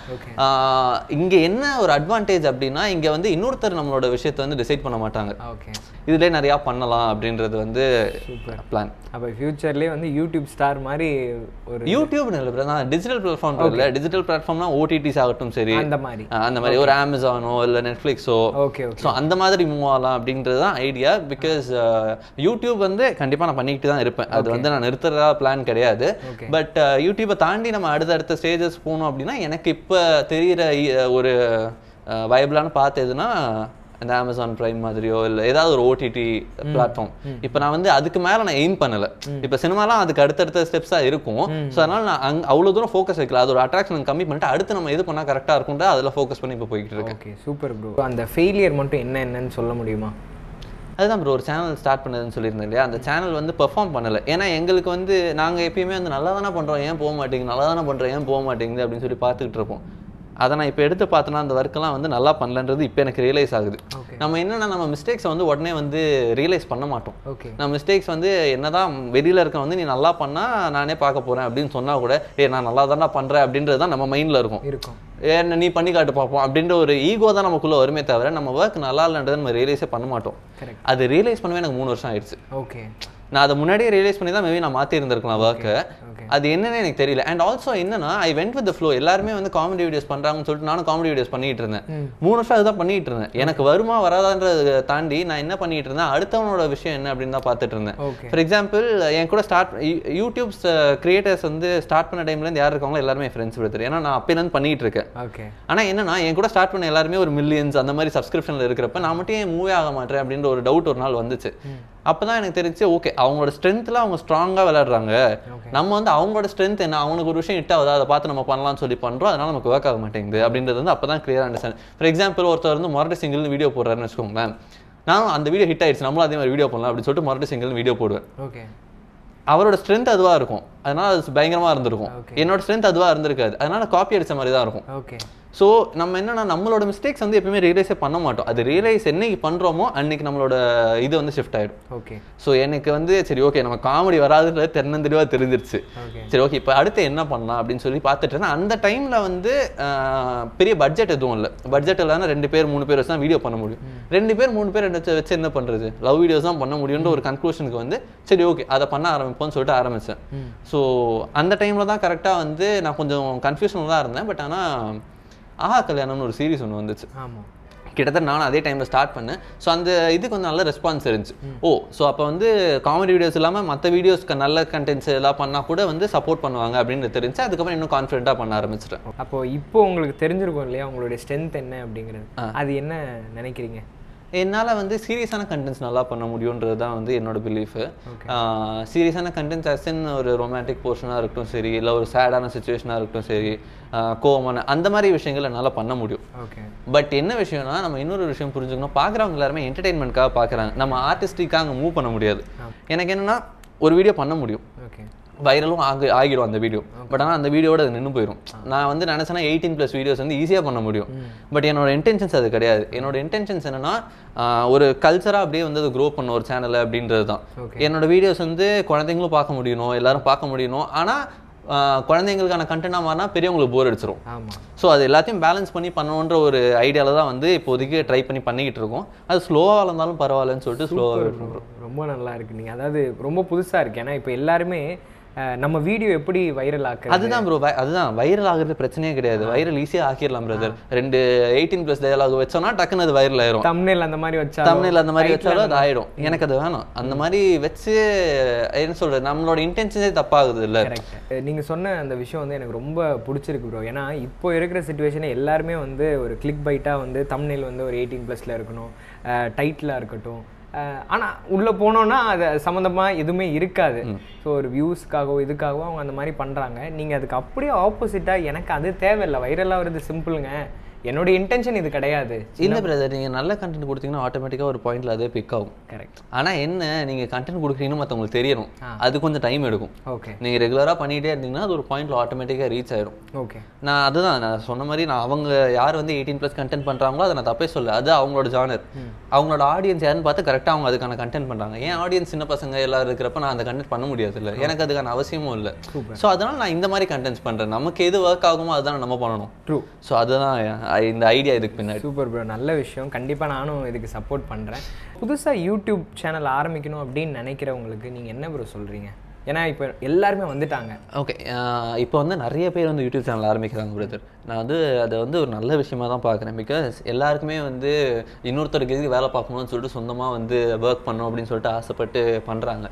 ஆஹ் இங்க என்ன ஒரு அட்வான்டேஜ் அப்படின்னா இங்க வந்து இன்னொருத்தர் நம்மளோட விஷயத்தை வந்து டிசைட் பண்ண மாட்டாங்க. ஓகே இதுலேயே நிறையா பண்ணலாம் அப்படின்றது வந்து பிளான் அப்போ ஃப்யூச்சர்லேயே வந்து யூடியூப் ஸ்டார் மாதிரி ஒரு யூடியூப் இல்லை நான் டிஜிட்டல் பிளாட்ஃபார்ம் இல்லை. டிஜிட்டல் பிளாட்ஃபார்ம்னா ஓடிடிஸ் ஆகட்டும் சரி. அந்த மாதிரி. அந்த மாதிரி. ஒரு அமேசானோ இல்லை நெட்ஃப்ளிக்ஸோ ஓகே ஸோ அந்த மாதிரி மூவ் ஆகலாம் அப்படின்றது தான் ஐடியா பிகாஸ் யூடியூப் வந்து கண்டிப்பாக நான் பண்ணிக்கிட்டு தான் இருப்பேன். அது வந்து நான் நிறுத்துறதா பிளான் கிடையாது. பட் யூடியூப்பை தாண்டி நம்ம அடுத்தடுத்த ஸ்டேஜஸ் போகணும் அப்படின்னா எனக்கு இப்போ தெரிகிற ஒரு வயபிளான பார்த்து எதுனா இந்த அமேசான் பிரைம் மாதிரியோ இல்லை ஏதாவது ஒரு ஓடிடி பிளாட்ஃபார்ம் இப்போ நான் வந்து அதுக்கு மேலே நான் எய்ம் பண்ணலை. இப்போ சினிமாலாம் அதுக்கு அடுத்தடுத்த ஸ்டெப்ஸாக இருக்கும். ஸோ அதனால நான் அங் அவ்வளோ தூரம் ஃபோக்கஸ் வைக்கல. அது ஒரு அட்ராக்ஷன் கம்மி பண்ணிட்டு அடுத்து நம்ம எது பண்ணால் கரெக்டாக இருக்கும்டா அதில் ஃபோக்கஸ் பண்ணி இப்போ போய்கிட்டு இருக்கேன். ஓகே சூப்பர் ப்ரோ அந்த ஃபெயிலியர் மட்டும் என்ன என்னன்னு சொல்ல முடியுமா? அதுதான் ப்ரோ ஒரு சேனல் ஸ்டார்ட் பண்ணதுன்னு சொல்லியிருந்தேன் இல்லையா? அந்த சேனல் வந்து பெர்ஃபார்ம் பண்ணலை. ஏன்னா எங்களுக்கு வந்து நாங்கள் எப்பயுமே வந்து நல்லா தானே பண்ணுறோம் ஏன் போக மாட்டேங்குது நல்லா தானே பண்ணுறோம் ஏன் போக மாட்டேங்குது அப்படின்னு சொல்லி பார்த்துக்கிட்டு இருப்போம். அதை நான் இப்போ எடுத்து பார்த்தோன்னா அந்த ஒர்க்கெல்லாம் வந்து நல்லா பண்ணலன்றது இப்போ எனக்கு ரியலைஸ் ஆகுது. நம்ம என்னன்னா நம்ம மிஸ்டேக்ஸை வந்து உடனே வந்து ரியலைஸ் பண்ண மாட்டோம். ஓகே நம்ம மிஸ்டேக்ஸ் வந்து என்னதான் வெளியில இருக்க வந்து நீ நல்லா பண்ணா நானே பார்க்க போறேன் அப்படின்னு சொன்னா கூட ஏ நான் நல்லா தானே பண்றேன் அப்படின்றது தான் நம்ம மைண்ட்ல இருக்கும். இருக்கும். ஏன் நீ பண்ணி காட்டு பார்ப்போம் அப்படின்ற ஒரு ஈகோ தான் நமக்குள்ள வருமே தவிர நம்ம ஒர்க் நல்லா இல்லைன்றதை நம்ம ரியலைஸே பண்ண மாட்டோம். அது ரியலைஸ் பண்ணவே எனக்கு மூணு வருஷம் ஆயிடுச்சு. ஓகே நான் அதை முன்னாடியே ரியலைஸ் பண்ணி தான் மேபி நான் மாற்றி இருந்திருக்கலாம் ஒர்க்கை அது என்னன்னு எனக்கு தெரியல. அண்ட் ஆல்சோ என்னன்னா ஐ வெண்ட் வித் ஃப்ளோ எல்லாருமே வந்து காமெடி வீடியோஸ் பண்றாங்கன்னு சொல்லிட்டு நானும் காமெடி வீடியோஸ் பண்ணிட்டு இருந்தேன். மூணு வருஷம் அதுதான் பண்ணிட்டு இருந்தேன். எனக்கு வருமா வராதான்றதை தாண்டி நான் என்ன பண்ணிட்டு இருந்தேன்? அடுத்தவனோட விஷயம் என்ன அப்படின்னு தான் பார்த்துட்டு இருந்தேன். ஃபார் எக்ஸாம்பிள் என் கூட ஸ்டார்ட் யூடியூப் கிரியேட்டர்ஸ் வந்து ஸ்டார்ட் பண்ண டைம்லேருந்து யார் இருக்காங்களோ எல்லாருமே ஃப்ரெண்ட்ஸ் பிரதர் ஏன்னா நான் அப்பயிலேருந்து பண்ணிட்டு இருக்கேன். ஓகே ஆனா என்னன்னா என் கூட ஸ்டார்ட் பண்ண எல்லாருமே ஒரு மில்லியன்ஸ் அந்த மாதிரி சப்ஸ்கிரிப்ஷன்ல இருக்கிறப்ப நான் மட்டும் ஏன் மூவே ஆக மாட்டேன் அப்படின்ற ஒரு டவுட் ஒரு நாள் வந்துச்சு. அப்பதான் எனக்கு தெரிஞ்சு ஓகே அவங்களோட ஸ்ட்ரென்த்ல அவங்க ஸ்ட்ராங்கா விளையாடுறாங்க. நம்ம வந்து அவங்களோட ஸ்ட்ரென்த் என்ன? அவனுக்கு ஒரு விஷயம் ஹிட் ஆகுது? அதை பார்த்து நம்ம பண்ணலாம்னு சொல்லி பண்றோம். அதனால நமக்கு ஒர்க் ஆக மாட்டேங்குது அப்படின்றது வந்து அப்பதான் கிளியர் அண்டர்ஸ்டாண்ட் ஃபார் எக்ஸாம்பிள் ஒருத்தர் வந்து மொரட்டு சிங்கிள் வீடியோ போடுறாருன்னு வச்சுக்கோங்களேன். நானும் அந்த வீடியோ ஹிட் ஆயிடுச்சு நம்மளும் அதே மாதிரி வீடியோ பண்ணலாம் அப்படின்னு சொல்லிட்டு மொரட்டு சிங்கிள் வீடியோ போடுவேன். ஓகே அவரோட ஸ்ட்ரென்த் அதுவா இருக்கும். அதனால அது பயங்கரமா இருந்திருக்கும். என்னோட ஸ்ட்ரென்த் அதுவா இருந்திருக்காது. அதனால காப்பி அடிச்ச மாதிரி தான் இருக்கும். ஓகே ஸோ நம்ம என்னன்னா நம்மளோட மிஸ்டேக்ஸ் வந்து எப்பயுமே ரியலைஸே பண்ண மாட்டோம். அது ரியலைஸ் என்னைக்கு பண்றோமோ அன்னைக்கு நம்மளோட இது வந்து ஷிஃப்ட் ஆயிடும். ஓகே ஸோ எனக்கு வந்து சரி ஓகே நம்ம காமெடி வராதுன்றது தென்னந்தெளிவா தெரிஞ்சிருச்சு. சரி ஓகே இப்போ அடுத்து என்ன பண்ணலாம் அப்படின்னு சொல்லி பார்த்துட்டு இருந்தேன். அந்த டைம்ல வந்து பெரிய பட்ஜெட் எதுவும் இல்லை. பட்ஜெட் இல்லாமல் ரெண்டு பேர் மூணு பேர் வச்சு தான் வீடியோ பண்ண முடியும். ரெண்டு பேர் மூணு பேர் வச்சு வச்சு என்ன பண்றது? லவ் வீடியோஸ் தான் பண்ண முடியும்ன்ற ஒரு கன்க்ளூஷனுக்கு வந்து சரி ஓகே அதை பண்ண ஆரம்பிப்போம்னு சொல்லிட்டு ஆரம்பிச்சேன். ம். ஸோ அந்த டைமில் தான் கரெக்டாக வந்து நான் கொஞ்சம் கன்ஃபியூஷனில் தான் இருந்தேன். பட் ஆனால் ஆஹா கல்யாணம்னு ஒரு சீரிஸ் ஒன்று வந்துச்சு. ஆமாம் கிட்டத்தட்ட நானும் அதே டைமில் ஸ்டார்ட் பண்ணேன். ஸோ அந்த இதுக்கு வந்து நல்ல ரெஸ்பான்ஸ் இருந்துச்சு. ஓ ஸோ அப்போ வந்து காமெடி வீடியோஸ் இல்லாமல் மற்ற வீடியோஸ்க்கு நல்ல கண்டென்ட்ஸ் எல்லாம் பண்ணால் கூட வந்து சப்போர்ட் பண்ணுவாங்க அப்படின்னு தெரிஞ்சு அதுக்கப்புறம் இன்னும் கான்ஃபிடென்ட்டாக பண்ண ஆரம்பிச்சிட்டேன். அப்போ இப்போ உங்களுக்கு தெரிஞ்சிருக்கும் இல்லையா உங்களுடைய ஸ்ட்ரென்த் என்ன அப்படிங்கிறது? அது என்ன நினைக்கிறீங்க? என்னால் வந்து சீரியஸான கண்டென்ட்ஸ் நல்லா பண்ண முடியுன்றது தான் வந்து என்னோட பிலீஃபு. சீரியஸான கண்டென்ட்ஸ் அஸ்இன் ஒரு ரொமான்டிக் போர்ஷனாக இருக்கட்டும் சரி இல்லை ஒரு சேடான சுச்சுவேஷனாக இருக்கட்டும் சரி கோவமான அந்த மாதிரி விஷயங்கள் என்னால் பண்ண முடியும். பட் என்ன விஷயம்னா நம்ம இன்னொரு விஷயம் புரிஞ்சுக்கணும். பார்க்குறவங்க எல்லாருமே என்டர்டெயின்மெண்ட்காக பார்க்குறாங்க நம்ம ஆர்டிஸ்டிக்காக அங்கே மூவ் பண்ண முடியாது. எனக்கு என்னன்னா ஒரு வீடியோ பண்ண முடியும். ஓகே வைரலும் ஆகி ஆகிடும் அந்த வீடியோ பட் ஆனால் அந்த வீடியோட அது நின்று போயிடும் நான் வந்து நினச்சேன்னா எயிட்டீன் ப்ளஸ் வீடியோஸ் வந்து ஈஸியாக பண்ண முடியும். பட் என்னோட இன்டென்ஷன்ஸ் அது கிடையாது. என்னோட இன்டென்ஷன்ஸ் என்னன்னா ஒரு கல்ச்சராக அப்படியே வந்து அது க்ரோ பண்ண ஒரு சேனல் அப்படின்றது தான். என்னோட வீடியோஸ் வந்து குழந்தைங்களும் பார்க்க முடியணும் எல்லாரும் பார்க்க முடியணும். ஆனால் குழந்தைங்களுக்கான கண்டென்ட்டாக மாறினா பெரியவங்களுக்கு போர் அடிச்சிரும். ஆமாம் ஸோ அது எல்லாத்தையும் பேலன்ஸ் பண்ணி பண்ணணுன்ற ஒரு ஐடியாவில் தான் வந்து இப்போதைக்கு ட்ரை பண்ணி பண்ணிக்கிட்டு இருக்கோம். அது ஸ்லோவாக இருந்தாலும் பரவாயில்லன்னு சொல்லிட்டு ஸ்லோவாக ரொம்ப நல்லா இருக்கு. நீங்கள் அதாவது ரொம்ப புதுசாக இருக்கு. ஏன்னா இப்போ எல்லாருமே நம்ம வீடியோ எப்படி வைரல் ஆக்குறது? அதுதான் ப்ரோ அதுதான். வைரல் ஆகுறது பிரச்சனையே கிடையாது. வைரல் ஈஸியாக ஆக்கிடலாம் பிரதர் ரெண்டு எயிட்டீன் ப்ளஸ் டயலாக் வச்சோம்னா டக்குன்னு அது வைரல் ஆயிரும். தம்னேல் அந்த மாதிரி வச்சா தமிழில் அந்த மாதிரி வச்சாலும் அது ஆயிடும் எனக்கு அது வேணும். அந்த மாதிரி வச்சு என்ன சொல்றது நம்மளோட இன்டென்ஷனே தப்பாகுது இல்ல. கரெக்ட் நீங்க சொன்ன அந்த விஷயம் வந்து எனக்கு ரொம்ப பிடிச்சிருக்கு ப்ரோ ஏன்னா இப்போ இருக்கிற சுச்சுவேஷனை எல்லாருமே வந்து ஒரு கிளிக் பைட்டாக வந்து தம்னேல் வந்து ஒரு எயிட்டீன் ப்ளஸில் இருக்கணும். டைட்டிலாக இருக்கட்டும். அஹ், ஆனா உள்ள போனோம்னா அது சம்மந்தமா எதுவுமே இருக்காது. ஸோ ஒரு வியூஸ்க்காகவோ இதுக்காகவோ அவங்க அந்த மாதிரி பண்றாங்க. நீங்க அதுக்கு அப்படியே ஆப்போசிட்டா எனக்கு அது தேவையில்லை. வைரலாக வருது சிம்பிளுங்க என்னோட இன்டென்ஷன் இது கிடையாது. இல்ல பிரதர் நீங்க நல்ல கண்டென்ட் கொடுத்தீங்கன்னா ஆட்டோமேட்டிக்கா ஒரு பாயிண்ட்ல அதே பிக் ஆகும். கரெக்ட் ஆனா என்ன நீங்க கண்டென்ட் கொடுக்குறீங்கன்னு மத்தவங்களுக்கு தெரியணும். அது கொஞ்சம் டைம் எடுக்கும். ஓகே நீங்க ரெகுலரா பண்ணிட்டே இருந்தீங்கன்னா அது ஒரு பாயிண்ட்ல ஆட்டோமேட்டிக்கா ரீச் ஆயிடும் ஓகே நான் அதுதான் நான் சொன்ன மாதிரி நான் அவங்க யார் வந்து எயிட்டீன் ப்ளஸ் கண்டென்ட் பண்றாங்களோ அதை நான் தப்பே சொல்ல அது அவங்களோட ஜானர் அவங்களோட ஆடியன்ஸ் யாருன்னு பார்த்து கரெக்டாக அவங்க அதுக்கான கண்டென்ட் பண்றாங்க. ஏன் ஆடியன்ஸ் சின்ன பசங்க எல்லாரும் இருக்கிறப்ப நான் அந்த கண்டென்ட் பண்ண முடியாது இல்லை எனக்கு அதுக்கான அவசியமும் இல்லை. ஸோ அதனால நான் இந்த மாதிரி கண்டென்ட்ஸ் பண்றேன். நமக்கு எது ஒர்க் ஆகுமோ அதுதான் நம்ம பண்ணணும். ட்ரூ ஸோ அதுதான் இந்த ஐடியா இதுக்கு பின்னாடி. சூப்பர் ப்ரோ நல்ல விஷயம். கண்டிப்பாக நானும் இதுக்கு சப்போர்ட் பண்ணுறேன் புதுசாக யூடியூப் சேனல் ஆரம்பிக்கணும் அப்படின்னு நினைக்கிறவங்களுக்கு நீங்கள் என்ன ப்ரோ சொல்கிறீங்க ஏன்னா இப்போ எல்லாருமே வந்துட்டாங்க. ஓகே இப்போ வந்து நிறைய பேர் வந்து யூடியூப் சேனல் ஆரம்பிக்கிறாங்க பிரதர் நான் வந்து அதை வந்து ஒரு நல்ல விஷயமா தான் பார்க்குறேன். பிகாஸ் எல்லாருக்குமே வந்து இன்னொருத்தருக்கு எதுக்கு வேலை பார்க்கணும்னு சொல்லிட்டு சொந்தமாக வந்து ஒர்க் பண்ணணும் அப்படின்னு சொல்லிட்டு ஆசைப்பட்டு பண்ணுறாங்க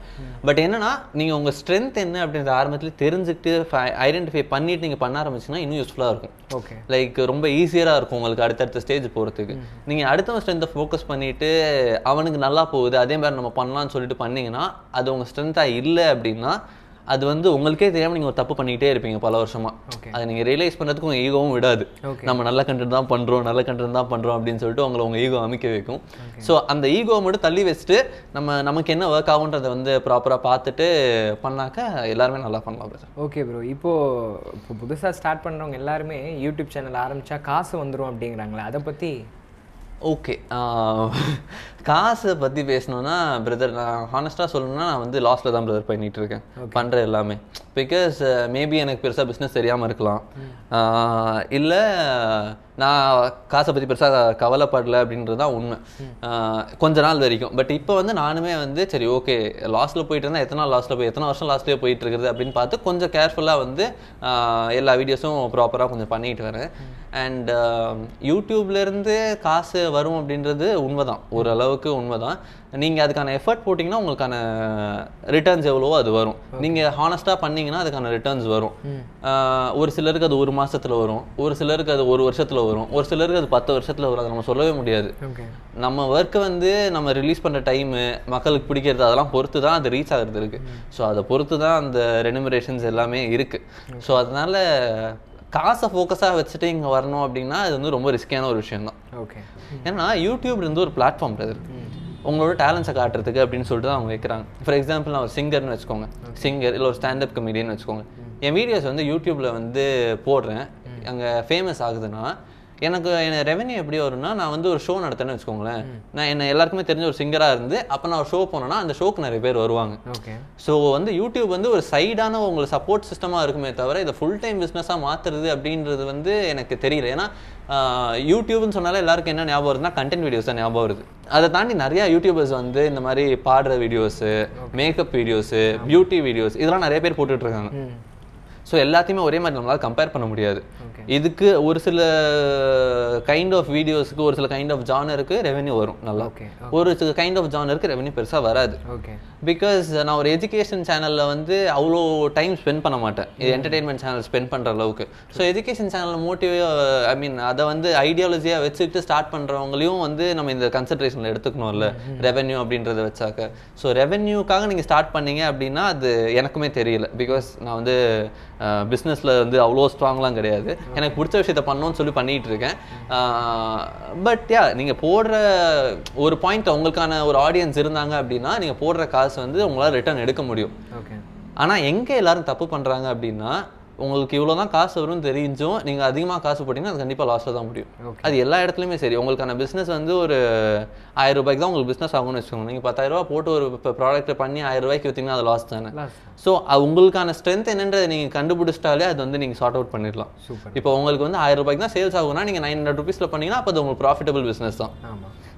பட் என்னன்னா நீங்கள் உங்கள் ஸ்ட்ரென்த் என்ன அப்படின்ற ஆரம்பத்தில் தெரிஞ்சுக்கிட்டு ஐடென்டிஃபை பண்ணிட்டு நீங்கள் பண்ண ஆரம்பிச்சிங்கன்னா இன்னும் யூஸ்ஃபுல்லாக இருக்கும். ஓகே லைக் ரொம்ப ஈஸியராக இருக்கும் உங்களுக்கு அடுத்தடுத்த ஸ்டேஜ் போகிறதுக்கு நீங்கள் அடுத்தவன் ஸ்ட்ரென்த்தை ஃபோக்கஸ் பண்ணிட்டு அவனுக்கு நல்லா போகுது அதே மாதிரி நம்ம பண்ணலாம்னு சொல்லிட்டு பண்ணீங்கன்னா அது உங்கள் ஸ்ட்ரென்த்தாக இல்லை அப்படின்னா அது வந்து உங்களுக்கே தெரியாமல் நீங்கள் ஒரு தப்பு பண்ணிக்கிட்டே இருப்பீங்க பல வருஷமா Okay. அதை நீங்கள் ரியலைஸ் பண்ணுறதுக்கு உங்கள் ஈகோவும் விடாது. நம்ம நல்ல கண்டென்ட் தான் பண்ணுறோம் நல்ல கண்டென்ட் தான் பண்ணுறோம் அப்படின்னு சொல்லிட்டு உங்களை உங்கள் ஈகோ அமைக்க வைக்கும் ஸோ அந்த ஈகோவை மட்டும் தள்ளி வச்சுட்டு நம்ம நமக்கு என்ன ஒர்க் ஆகுன்றதை வந்து ப்ராப்பராக பார்த்துட்டு பண்ணாக்க எல்லாருமே நல்லா பண்ணலாம் brother. ஓகே ப்ரோ இப்போது இப்போ புதுசாக ஸ்டார்ட் பண்ணுறவங்க எல்லாருமே யூடியூப் சேனல் ஆரம்பித்தா காசு வந்துடும் அப்படிங்கிறாங்களே அதை பற்றி ஓகே (laughs) காசை பற்றி பேசணும்னா பிரதர் நான் ஹானஸ்ட்டாக சொல்லணும்னா நான் வந்து லாஸ்ட்டில் தான் பிரதர் பண்ணிட்டு இருக்கேன். பண்ணுற எல்லாமே. பிகாஸ் மேபி எனக்கு பெருசாக பிஸ்னஸ் தெரியாமல் இருக்கலாம். இல்லை நான் காசை பற்றி பெருசாக கவலைப்படல அப்படின்றது தான் உண்மை. கொஞ்ச நாள் வரைக்கும். பட் இப்போ வந்து நானுமே வந்து சரி ஓகே லாஸ்ட்டில் போயிட்டு இருந்தால் எத்தனை நாள் லாஸ்ட்டில் போய் எத்தனை வருஷம் லாஸ்ட்லேயே போயிட்டு இருக்குது அப்படின்னு பார்த்து கொஞ்சம் கேர்ஃபுல்லாக வந்து எல்லா வீடியோஸும் ப்ராப்பராக கொஞ்சம் பண்ணிட்டு வரேன். அண்ட் யூடியூப்லேருந்து காசு வரும் அப்படின்றது உண்மைதான். ஓரளவுக்கு உண்மைதான். நீங்கள் அதுக்கான எஃபர்ட் போட்டிங்கன்னா உங்களுக்கான ரிட்டர்ன்ஸ் எவ்வளவோ அது வரும். நீங்கள் ஹானஸ்ட்டாக பண்ணீங்கன்னா அதுக்கான ரிட்டர்ன்ஸ் வரும். ஒரு சிலருக்கு அது ஒரு மாசத்துல வரும். ஒரு சிலருக்கு அது ஒரு வருஷத்துல வரும். ஒரு சிலருக்கு அது பத்து வருஷத்துல வரும். அதை நம்ம சொல்லவே முடியாது. நம்ம ஒர்க்கை வந்து நம்ம ரிலீஸ் பண்ணுற டைமு மக்களுக்கு பிடிக்கிறது அதெல்லாம் பொறுத்து தான் அது ரீச் ஆகிறது இருக்கு ஸோ அதை பொறுத்து தான் அந்த ரெனுமரேஷன்ஸ் எல்லாமே இருக்கு. ஸோ அதனால காசை ஃபோக்கஸாக வச்சுட்டு இங்கே வரணும் அப்படின்னா அது வந்து ரொம்ப ரிஸ்கியான ஒரு விஷயம் தான். ஓகே ஏன்னா யூடியூப் இருந்து ஒரு பிளாட்ஃபார்ம் பிரதர். உங்களோட டேலண்ட்ஸை காட்டுறதுக்கு அப்படின்னு சொல்லிட்டு தான் அவங்க வைக்கிறாங்க ஃபார் எக்ஸாம்பிள் நான் ஒரு சிங்கர்னு வச்சுக்கோங்க. சிங்கர் இல்லை ஒரு ஸ்டாண்டப் கமெடியன் வச்சுக்கோங்க. என் வீடியோஸ் வந்து யூடியூப்ல வந்து போடுறேன். அங்கே ஃபேமஸ் ஆகுதுன்னா எனக்கு என்ன ரெவென்யூ எப்படி வரும்னா நான் வந்து ஒரு ஷோ நடத்தேன்னு வச்சுக்கோங்களேன். நான் என்ன எல்லாருக்குமே தெரிஞ்ச ஒரு சிங்கராக இருந்து அப்போ நான் ஒரு ஷோ போனேன்னா அந்த ஷோக்கு நிறைய பேர் வருவாங்க. ஓகே. ஸோ வந்து யூடியூப் வந்து ஒரு சைடான உங்களுக்கு சப்போர்ட் சிஸ்டமாக இருக்குமே தவிர இதை ஃபுல் டைம் பிஸ்னஸாக மாற்றுறது அப்படின்றது வந்து எனக்கு தெரியல. ஏன்னா யூடியூப்னு சொன்னாலே எல்லாருக்கும் என்ன ஞாபகம் வருதுன்னா கண்டென்ட் வீடியோஸ் தான் ஞாபகம் வருது. அதை தாண்டி நிறைய யூடியூபர்ஸ் வந்து இந்த மாதிரி பாடுற videos makeup videos beauty videos இதெல்லாம் நிறைய பேர் போட்டுட்டு இருக்காங்க. ம். ஸோ எல்லாத்தையுமே ஒரே மாதிரி நம்மளால கம்பேர் பண்ண முடியாது. இதுக்கு ஒரு சில கைண்ட் ஆஃப் வீடியோஸ்க்கு ஒரு சில கைண்ட் ஆஃப் ஜானருக்கு ரெவென்யூ வரும் நல்லா. ஒரு சில கைண்ட் ஆஃப் ஜானருக்கு ரெவென்யூ பெருசாக வராது. ஓகே பிகாஸ் நான் ஒரு எஜுகேஷன் சேனலில் வந்து அவ்வளோ டைம் ஸ்பெண்ட் பண்ண மாட்டேன். இது என்டர்டெயின்மெண்ட் சேனல் ஸ்பெண்ட் பண்ணுற அளவுக்கு. ஸோ எஜுகேஷன் சேனலில் மோட்டிவ் ஐ மீன் அதை வந்து ஐடியாலஜியாக வச்சுக்கிட்டு ஸ்டார்ட் பண்ணுறவங்களையும் வந்து நம்ம இந்த கன்சன்ட்ரேஷனில் எடுத்துக்கணும்ல. ரெவென்யூ அப்படின்றத வச்சாக்க. ஸோ ரெவென்யூக்காக நீங்கள் ஸ்டார்ட் பண்ணீங்க அப்படின்னா அது எனக்குமே தெரியல. பிகாஸ் நான் வந்து பிஸ்னஸில் வந்து அவ்வளோ ஸ்ட்ராங்லாம் கிடையாது. எனக்கு பிடிச்ச விஷயத்த பண்ணணும்னு சொல்லி பண்ணிட்டு இருக்கேன். பட் யா நீங்கள் போடுற ஒரு பாயிண்ட் உங்களுக்கான ஒரு ஆடியன்ஸ் இருந்தாங்க அப்படின்னா நீங்கள் போடுற காசு வந்து உங்களால் ரிட்டர்ன் எடுக்க முடியும். ஓகே ஆனால் எங்கே எல்லாரும் தப்பு பண்ணுறாங்க அப்படின்னா உங்களுக்கு இவ்வளோ தான் காசு வரும்னு தெரிஞ்சும் நீங்கள் அதிகமாக காசு போட்டிங்கன்னா அது கண்டிப்பாக லாஸில் தான் முடியும். அது எல்லா இடத்துலையுமே சரி. உங்களுக்கான பிஸ்னஸ் வந்து ஒரு ஆயிரம் ரூபாய்க்கு தான் உங்களுக்கு பிஸ்னஸ் ஆகும்னு வச்சுக்கோங்க. நீங்கள் பத்தாயிரம் ரூபாய் போட்டு ஒரு ப்ராடக்ட் பண்ணி ஆயிரம் ரூபாய்க்கு விற்றீங்கன்னா அது லாஸ் தானே. லாஸ்ட் ஸோ உங்களுக்கான ஸ்ட்ரென்த் என்னன்றதை நீங்கள் கண்டுபிடிச்சிட்டாலே அது வந்து நீங்கள் சார்ட் அவுட் பண்ணிடலாம். இப்போ உங்களுக்கு வந்து ஆயிரம் ரூபாய்க்கு தான் சேல்ஸ் ஆகும்னா நீங்கள் நைன் ஹண்ட்ரட் ருபீஸில் பண்ணீங்கன்னா அப்போ அது உங்களுக்கு ப்ராஃபிட்டபிள் பிஸ்னஸ் தான்.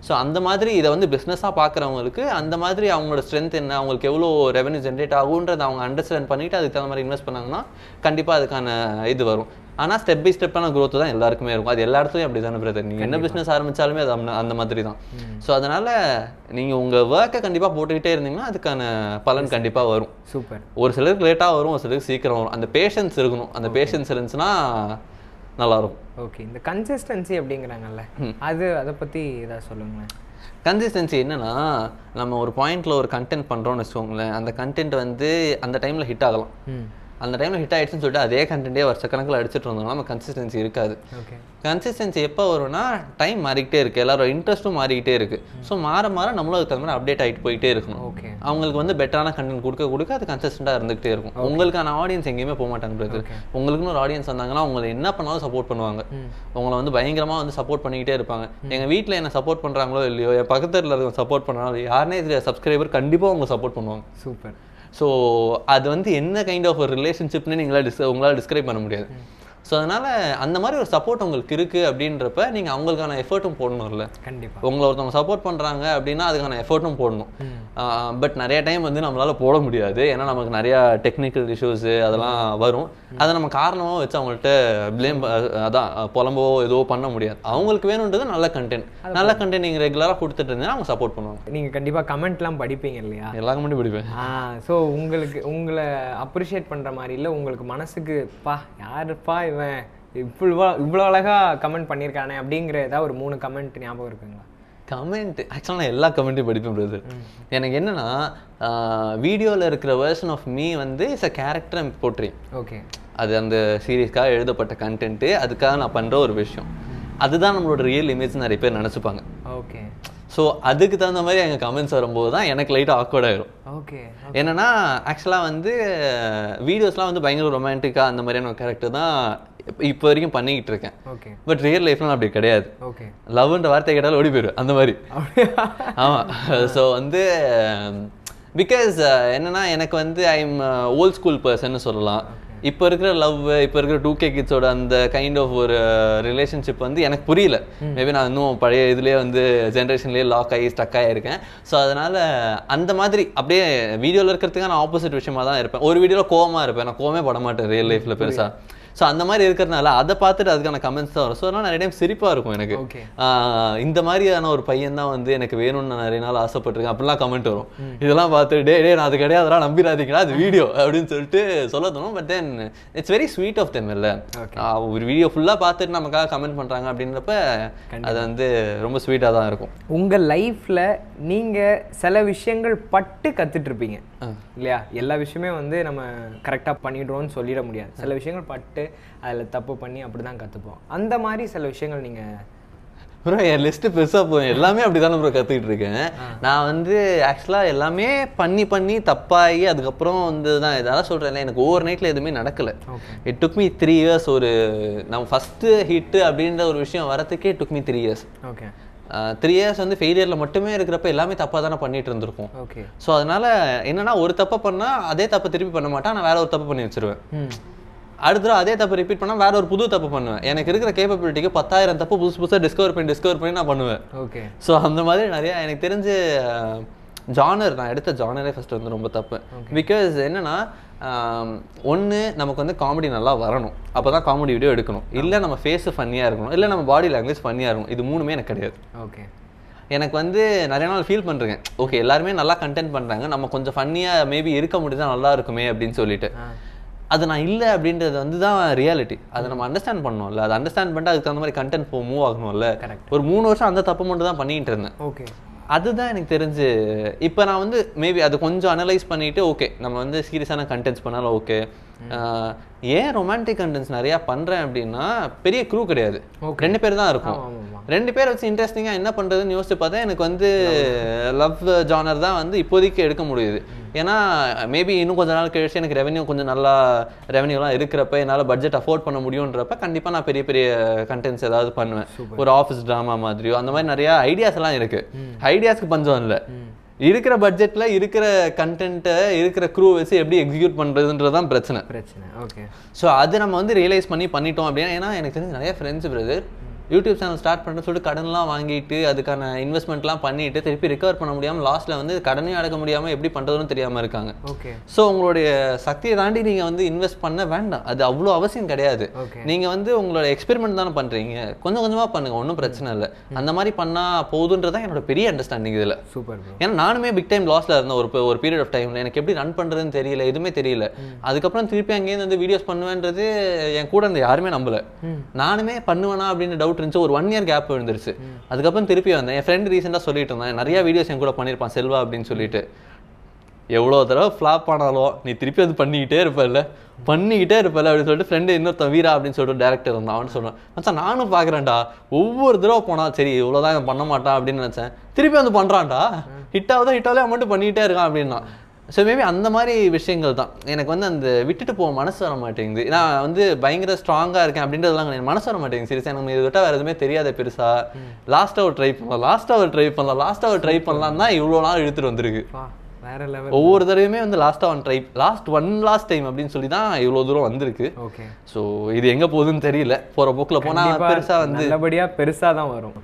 ஸோ அந்த மாதிரி இதை வந்து பிஸ்னஸாக பார்க்குறவங்களுக்கு அந்த மாதிரி அவங்களோட ஸ்ட்ரென்த் என்ன அவங்களுக்கு எவ்வளோ ரெவன்யூ ஜென்ரேட் ஆகுன்றதை அவங்க அண்டர்ஸ்டாண்ட் பண்ணிட்டு அதுக்கு தகுந்த மாதிரி இன்வெஸ்ட் பண்ணாங்கன்னா கண்டிப்பாக அதுக்கான இது வரும். ஆனால் ஸ்டெப் பை ஸ்டெப்பான growth தான் எல்லாருக்குமே இருக்கும். அது எல்லா இடத்துலையும் அப்படி தானே பிரதர் நீங்கள் என்ன பிஸ்னஸ் ஆரம்பிச்சாலுமே அது அந்த- அந்த மாதிரி தான். ஸோ அதனால் நீங்கள் உங்கள் ஒர்க்கை கண்டிப்பாக போட்டுக்கிட்டே இருந்தீங்கன்னா அதுக்கான பலன் கண்டிப்பாக வரும். சூப்பர். ஒரு சிலருக்கு லேட்டாக வரும் ஒரு சிலருக்கு சீக்கிரம் வரும். அந்த பேஷன்ஸ் இருக்கணும். அந்த பேஷன்ஸ் இருந்துச்சுன்னா நல்லா இருக்கும் ஓகே இந்த கன்சிஸ்டன்சி அப்படிங்கிறாங்கல்ல அது அதை பற்றி ஏதாவது சொல்லுங்களேன். கன்சிஸ்டன்சி என்னன்னா நம்ம ஒரு பாயிண்ட்ல ஒரு கண்டென்ட் பண்றோம்னு வச்சுக்கோங்களேன் அந்த கண்டென்ட் வந்து அந்த டைம்ல ஹிட் ஆகலாம். அந்த டைம்ல ஹிட் ஆயிடுச்சுன்னு சொல்லிட்டு அதே கண்டென்ட்டே வருஷக்கணக்கில் அடிச்சிட்டு இருந்தோம்னா நம்ம கன்சிஸ்டன்சி இருக்காது. கன்சிஸ்டன்சி எப்போ வரும்னா டைம் மாறிக்கிட்டே இருக்கு. எல்லாரோட இன்ட்ரெஸ்ட்டும் மாறிக்கிட்டே இருக்கு. ஸோ மாற மாற நம்மளும் அதுக்கு மாதிரி அப்டேட் ஆகிட்டு போயிட்டே இருக்கணும். ஓகே அவங்களுக்கு வந்து பெட்டரான கண்டென்ட் கொடுக்க கொடுக்க அது கன்சிஸ்டண்டாக இருந்துகிட்டே இருக்கும். உங்களுக்கான ஆடியன்ஸ் எங்கேயுமே போக மாட்டாங்க பிரதர் உங்களுக்குன்னு ஒரு ஆடியன்ஸ் வந்தாங்கன்னா உங்களை என்ன பண்ணாலும் சப்போர்ட் பண்ணுவாங்க. உங்களை வந்து பயங்கரமாக வந்து சப்போர்ட் பண்ணிக்கிட்டே இருப்பாங்க. எங்கள் வீட்டில் என்ன சப்போர்ட் பண்ணுறாங்களோ இல்லையோ என் பக்கத்தில் இருக்க சப்போர்ட் பண்ணுறாங்களோ யாருனே தெரியாது. சப்ஸ்கிரைபர் கண்டிப்பாக உங்களை சப்போர்ட் பண்ணுவாங்க. சூப்பர் ஸோ அது வந்து என்ன கைண்ட் ஆஃப் ஒரு ரிலேஷன்ஷிப்னு நீங்களால் டிஸ் உங்களால் டிஸ்கிரைப் பண்ண முடியாது. ஸோ அதனால் அந்த மாதிரி ஒரு சப்போர்ட் உங்களுக்கு இருக்குது அப்படின்றப்ப நீங்கள் அவங்களுக்கான எஃபர்ட்டும் போடணும்ல. கண்டிப்பாக உங்களை ஒருத்தவங்க சப்போர்ட் பண்ணுறாங்க அப்படின்னா அதுக்கான எஃபர்ட்டும் போடணும். பட் நிறைய டைம் வந்து நம்மளால போட முடியாது. ஏன்னா நமக்கு நிறைய டெக்னிக்கல் இஷ்யூஸு அதெல்லாம் வரும். அதை நம்ம காரணமாக வச்சு அவங்கள்ட்ட ப்ளேம் அதான் புலம்போ ஏதோ பண்ண முடியாது. அவங்களுக்கு வேணுன்றது நல்ல கண்டென்ட் நல்ல கண்டென்ட் நீங்கள் ரெகுலராக கொடுத்துட்டு இருந்தீங்கன்னா அவங்க சப்போர்ட் பண்ணுவாங்க. நீங்கள் கண்டிப்பாக கமெண்ட்லாம் படிப்பீங்க இல்லையா? எல்லாருக்கும் மட்டும் பிடிப்பேன். ஆ ஸோ உங்களுக்கு உங்களை அப்ரிஷியேட் பண்ணுற மாதிரி இல்லை உங்களுக்கு மனசுக்கு பா யாருப்பா இவன் இவ்வளோ இவ்வளோ அழகாக கமெண்ட் பண்ணியிருக்கானே அப்படிங்கிற ஏதாவது ஒரு மூணு கமெண்ட் ஞாபகம் இருக்குங்களா? கமெண்ட் ஆக்சுவலாக நான் எல்லா கமெண்ட்டையும் படிப்பேன் பிரதர் எனக்கு என்னன்னா வீடியோவில் இருக்கிற வேர்ஷன் ஆஃப் மீ வந்து இஸ் அ கேரக்டர் போட்டுறேன் ஓகே அது அந்த சீரீஸ்க்காக எழுதப்பட்ட கண்டென்ட்டு அதுக்காக நான் பண்ணுற ஒரு விஷயம். அதுதான் நம்மளோட ரியல் இமேஜ் நிறைய பேர் நினச்சிப்பாங்க. ஓகே ஸோ அதுக்கு தகுந்த மாதிரி எங்கள் கமெண்ட்ஸ் வரும்போது தான் எனக்கு லைட்டாக ஆக்வர்ட் ஆயிரும். ஓகே என்னன்னா ஆக்சுவலாக வந்து வீடியோஸ்லாம் வந்து பயங்கர ரொமான்டிக்காக அந்த மாதிரியான ஒரு கேரக்டர் தான் இப்போ வரைக்கும் பண்ணிக்கிட்டு இருக்கேன். ஓகே பட் ரியல் லைஃப்லாம் அப்படி கிடையாது. ஓகே லவ்ன்ற வார்த்தை கேட்டாலும் ஓடி போயிடுவேன் அந்த மாதிரி. ஆமாம் ஸோ வந்து பிகாஸ் என்னன்னா எனக்கு வந்து I am old school person சொல்லலாம். இப்போ இருக்கிற லவ் இப்போ இருக்கிற டூ கே கிட்ஸோட அந்த கைண்ட் ஆஃப் ஒரு ரிலேஷன்ஷிப் வந்து எனக்கு புரியல. மேபி நான் இன்னும் பழைய இதுலேயே வந்து ஜென்ரேஷன்லேயே லாக் ஆகி ஸ்டக் ஆகியிருக்கேன் ஸோ அதனால் அந்த மாதிரி அப்படியே வீடியோவில் இருக்கிறதுக்கு நான் ஆப்போசிட் விஷயமா தான் இருப்பேன். ஒரு வீடியோவில் கோவமா இருப்பேன். நான் கோவமே பட மாட்டேன் ரியல் லைஃப்பில் பெருசாக ஸோ அந்த மாதிரி இருக்கிறதுனால அதை பார்த்துட்டு அதுக்கான கமெண்ட்ஸ் தான் வரும். ஸோ அதனால் நிறைய டைம் சிரிப்பாக இருக்கும் எனக்கு. இந்த மாதிரியான ஒரு பையன் தான் வந்து எனக்கு வேணும்னு நான் நிறைய நாள் ஆசைப்பட்டிருக்கேன். அப்படிலாம் கமெண்ட் வரும். இதெல்லாம் பார்த்து டே டே நான் அது கிடையாது அதெல்லாம் நம்பிடாதீங்களா அது வீடியோ அப்படின்னு சொல்லிட்டு சொல்ல தோணும். But then it's very sweet of them இல்லை. ஒரு வீடியோ ஃபுல்லாக பார்த்துட்டு நமக்காக கமெண்ட் பண்ணுறாங்க அப்படின்றப்ப அது வந்து ரொம்ப ஸ்வீட்டாக தான் இருக்கும். உங்கள் லைஃப்பில் நீங்கள் சில விஷயங்கள் பட்டு கத்துட்டு இருப்பீங்க. இல்லையா? எல்லா விஷயமே வந்து நம்ம கரெக்டாக பண்ணிடுறோம்னு சொல்லிட முடியாது. சில விஷயங்கள் பட்டு அதில் தப்பு பண்ணி அப்படி தான் கற்றுப்போம் அந்த மாதிரி சில விஷயங்கள் நீங்கள் ப்ரோ என் லிஸ்ட்டு பெருசாக போகும். எல்லாமே அப்படி தானே ப்ரோ கற்றுக்கிட்டு இருக்கேன் நான் வந்து ஆக்சுவலாக எல்லாமே பண்ணி பண்ணி தப்பாகி அதுக்கப்புறம் வந்து தான் இதெல்லாம் சொல்கிறேன்ல எனக்கு ஓவர் நைட்டில் எதுவுமே நடக்கலை. It took me three years ஒரு நம்ம ஃபஸ்ட்டு ஹிட்டு அப்படின்ற ஒரு விஷயம் வரத்துக்கே took me three years okay three years வந்து ஃபெயிலியரில் மட்டுமே இருக்கிறப்ப எல்லாமே தப்பாக தானே பண்ணிட்டு இருந்திருக்கோம். ஓகே ஸோ அதனால என்னன்னா ஒரு தப்பை பண்ணால் அதே தப்பை திருப்பி பண்ண மாட்டேன் நான் வேற ஒரு தப்பு பண்ணி வச்சிருவேன். அடுத்த தடவை அதே தப்பு ரிப்பீட் பண்ணால் வேற ஒரு புது தப்பு பண்ணுவேன். எனக்கு இருக்கிற கேப்பபிலிட்டிக்கு பத்தாயிரம் தப்பு புதுசு புதுசாக டிஸ்கவர் பண்ணி டிஸ்கவர் பண்ணி நான் பண்ணுவேன். ஓகே ஸோ அந்த மாதிரி நிறைய எனக்கு தெரிஞ்சு ஜானர் நான் எடுத்த ஜானரே ஃபர்ஸ்ட் வந்து ரொம்ப தப்பு. பிகாஸ் என்னன்னா ஒன்று நமக்கு வந்து காமெடி நல்லா வரணும். அப்போ தான் காமெடி வீடியோ எடுக்கணும். இல்லை நம்ம ஃபேஸு ஃபன்னியாக இருக்கணும். இல்லை நம்ம பாடி லாங்குவேஜ் ஃபன்னியாக இருக்கணும். இது மூணுமே எனக்கு கிடையாது. ஓகே எனக்கு வந்து நிறைய நாள் ஃபீல் பண்ணுறேன் ஓகே எல்லாருமே நல்லா கண்டென்ட் பண்ணுறாங்க நம்ம கொஞ்சம் ஃபன்னியாக மேபி இருக்க முடியுதா நல்லா இருக்குமே அப்படின்னு சொல்லிட்டு. அது நான் இல்லை அப்படின்றது வந்து தான் ரியாலிட்டி அதை நம்ம அண்டர்ஸ்டாண்ட் பண்ணணும்ல அதை அண்டர்ஸ்டாண்ட் பண்ணிட்டு அதுக்கு தகுந்த மாதிரி கண்டென்ட் போ மூவ் ஆகணும்ல. ஒரு மூணு வருஷம் அந்த தப்பு மட்டும் தான் பண்ணிட்டு இருந்தேன். ஓகே அதுதான் எனக்கு தெரிஞ்சு இப்போ நான் வந்து மேபி அது கொஞ்சம் அனலைஸ் பண்ணிட்டு ஓகே நம்ம வந்து சீரியஸான கண்டென்ட்ஸ் பண்ணாலும் ஓகே ஏன் ரொமான்டிக் கண்டென்ட்ஸ் நிறையா பண்ணுறேன் அப்படின்னா பெரிய க்ரூ கிடையாது. ரெண்டு பேர் தான் இருக்கும். ரெண்டு பேர் வச்சு இன்ட்ரெஸ்டிங்காக என்ன பண்ணுறதுன்னு யோசிச்சு பார்த்தா எனக்கு வந்து லவ் ஜானர் தான் வந்து இப்போதைக்கு எடுக்க முடியுது. ஏன்னா மேபி இன்னும் கொஞ்ச நாள் கழிச்சு எனக்கு ரெவன்யூ கொஞ்சம் நல்லா ரெவன்யூலாம் இருக்கிறப்ப என்னால் பட்ஜெட் அஃபோர்ட் பண்ண முடியுன்றப்ப கண்டிப்பாக நான் பெரிய பெரிய கண்டென்ட்ஸ் ஏதாவது பண்ணுவேன். ஒரு ஆஃபீஸ் ட்ராமா மாதிரியோ அந்த மாதிரி நிறைய ஐடியாஸ் எல்லாம் இருக்கு. ஐடியாஸ்க்கு பஞ்சம் இல்லை. இருக்கிற பட்ஜெட்ல இருக்கிற கண்டென்ட்டை இருக்கிற க்ரூ வச்சு எப்படி எக்ஸிக்யூட் பண்றதுன்றது தான் பிரச்சனை. பிரச்சனை. ஓகே. ஸோ அது நம்ம வந்து ரியலைஸ் பண்ணி பண்ணிட்டோம் அப்படின்னா ஏன்னா எனக்கு தெரிஞ்சு நிறைய friends brother YouTube channel start பண்ணுறேன்னு சொல்லிட்டு கடன்லாம் வாங்கிட்டு அதுக்கான இன்வெஸ்ட்மெண்ட்லாம் பண்ணிட்டு திருப்பி ரிகவர் பண்ண முடியாமல் லாஸ்ட்டில் வந்து கடனையும் அடக்க முடியாமல் எப்படி பண்ணுறதுன்னு தெரியாமல் இருக்காங்க. ஓகே ஸோ உங்களுடைய சக்தியை தாண்டி நீங்கள் வந்து இன்வெஸ்ட் பண்ண வேண்டாம். அது அவ்வளோ அவசியம் கிடையாது. நீங்கள் வந்து உங்களோட எக்ஸ்பெரிமெண்ட் தானே பண்ணுறீங்க கொஞ்சம் கொஞ்சமாக பண்ணுங்க. ஒன்றும் பிரச்சனை இல்லை. அந்த மாதிரி பண்ணால் போதுன்றதான் என்னோட பெரிய அண்டர்ஸ்டாண்டிங் இதில். சூப்பர் ப்ரோ ஏன்னா நானுமே பிக் டைம் லாஸ்ல இருந்தேன் ஒரு ஒரு பீரியட் ஆஃப் டைம்ல எனக்கு எப்படி ரன் பண்றதுன்னு தெரியல எதுவுமே தெரியல. அதுக்கப்புறம் திருப்பி அங்கேயிருந்து வந்து வீடியோஸ் பண்ணுவேன்றது என் கூட இருந்த யாருமே நம்பல. நானுமே பண்ணுவேனா அப்படின்னு டவுட் இருந்துச்சு. ஒரு ஒன் இயர் கேப் விழுந்துருச்சு. அதுக்கப்புறம் திருப்பி வந்தேன். என் ஃப்ரெண்ட் ரீசெண்டாக சொல்லிட்டு இருந்தேன். நிறைய வீடியோஸ் என் கூட பண்ணியிருப்பான் செல்வா அப்படின்னு சொல்லிட்டு. எவ்வளோ தடவை ஃப்ளாப் ஆனாலும் நீ திருப்பி அது பண்ணிக்கிட்டே இருப்பல்ல. பண்ணிக்கிட்டே இருப்பல்ல அப்படின்னு சொல்லிட்டு ஃப்ரெண்டு இன்னொருத்தன் வீரா அப்படின்னு சொல்லிட்டு டேரக்டர் இருந்தான். அவன் சொன்னான் மச்சான் நானும் பார்க்குறேன்டா ஒவ்வொரு தடவை போனா சரி இவ்வளோதான் பண்ண மாட்டான் அப்படின்னு நினச்சேன். திருப்பி வந்து பண்ணுறான்டா ஹிட்டாவதா ஹிட்டாவே மட்டும் பண்ணிக்கிட்டே இருக்கான் அப்படின்னா. ஸோ மேபி அந்த மாதிரி விஷயங்கள் தான். எனக்கு வந்து அந்த விட்டுட்டு போக மனசு வர மாட்டேங்குது. நான் வந்து பயங்கர ஸ்ட்ராங்காக இருக்கேன் அப்படின்றதெல்லாம் எனக்கு மனசு வர மாட்டேங்குது. சரி நம்ம இதை விட்டால் வேறு எதுவுமே தெரியாத பெருசா. லாஸ்ட்டாக ஒரு ட்ரை பண்ணலாம். லாஸ்ட்டாக ஒரு ட்ரை பண்ணலாம். லாஸ்ட்டாக ஒரு ட்ரை பண்ணலாம் தான் இவ்வளோ நாள் இழுத்துட்டு வந்திருக்கு. பா வேற லெவல் ஒவ்வொரு தடவையுமே வந்து லாஸ்ட்டாக one try last one last time அப்படின்னு சொல்லி தான் இவ்வளோ தூரம் வந்திருக்கு. ஓகே ஸோ இது எங்கே போகுதுன்னு தெரியல. போகிற போக்கில் போனால் பெருசாக வந்து நல்லபடியா பெருசா தான் வரும்.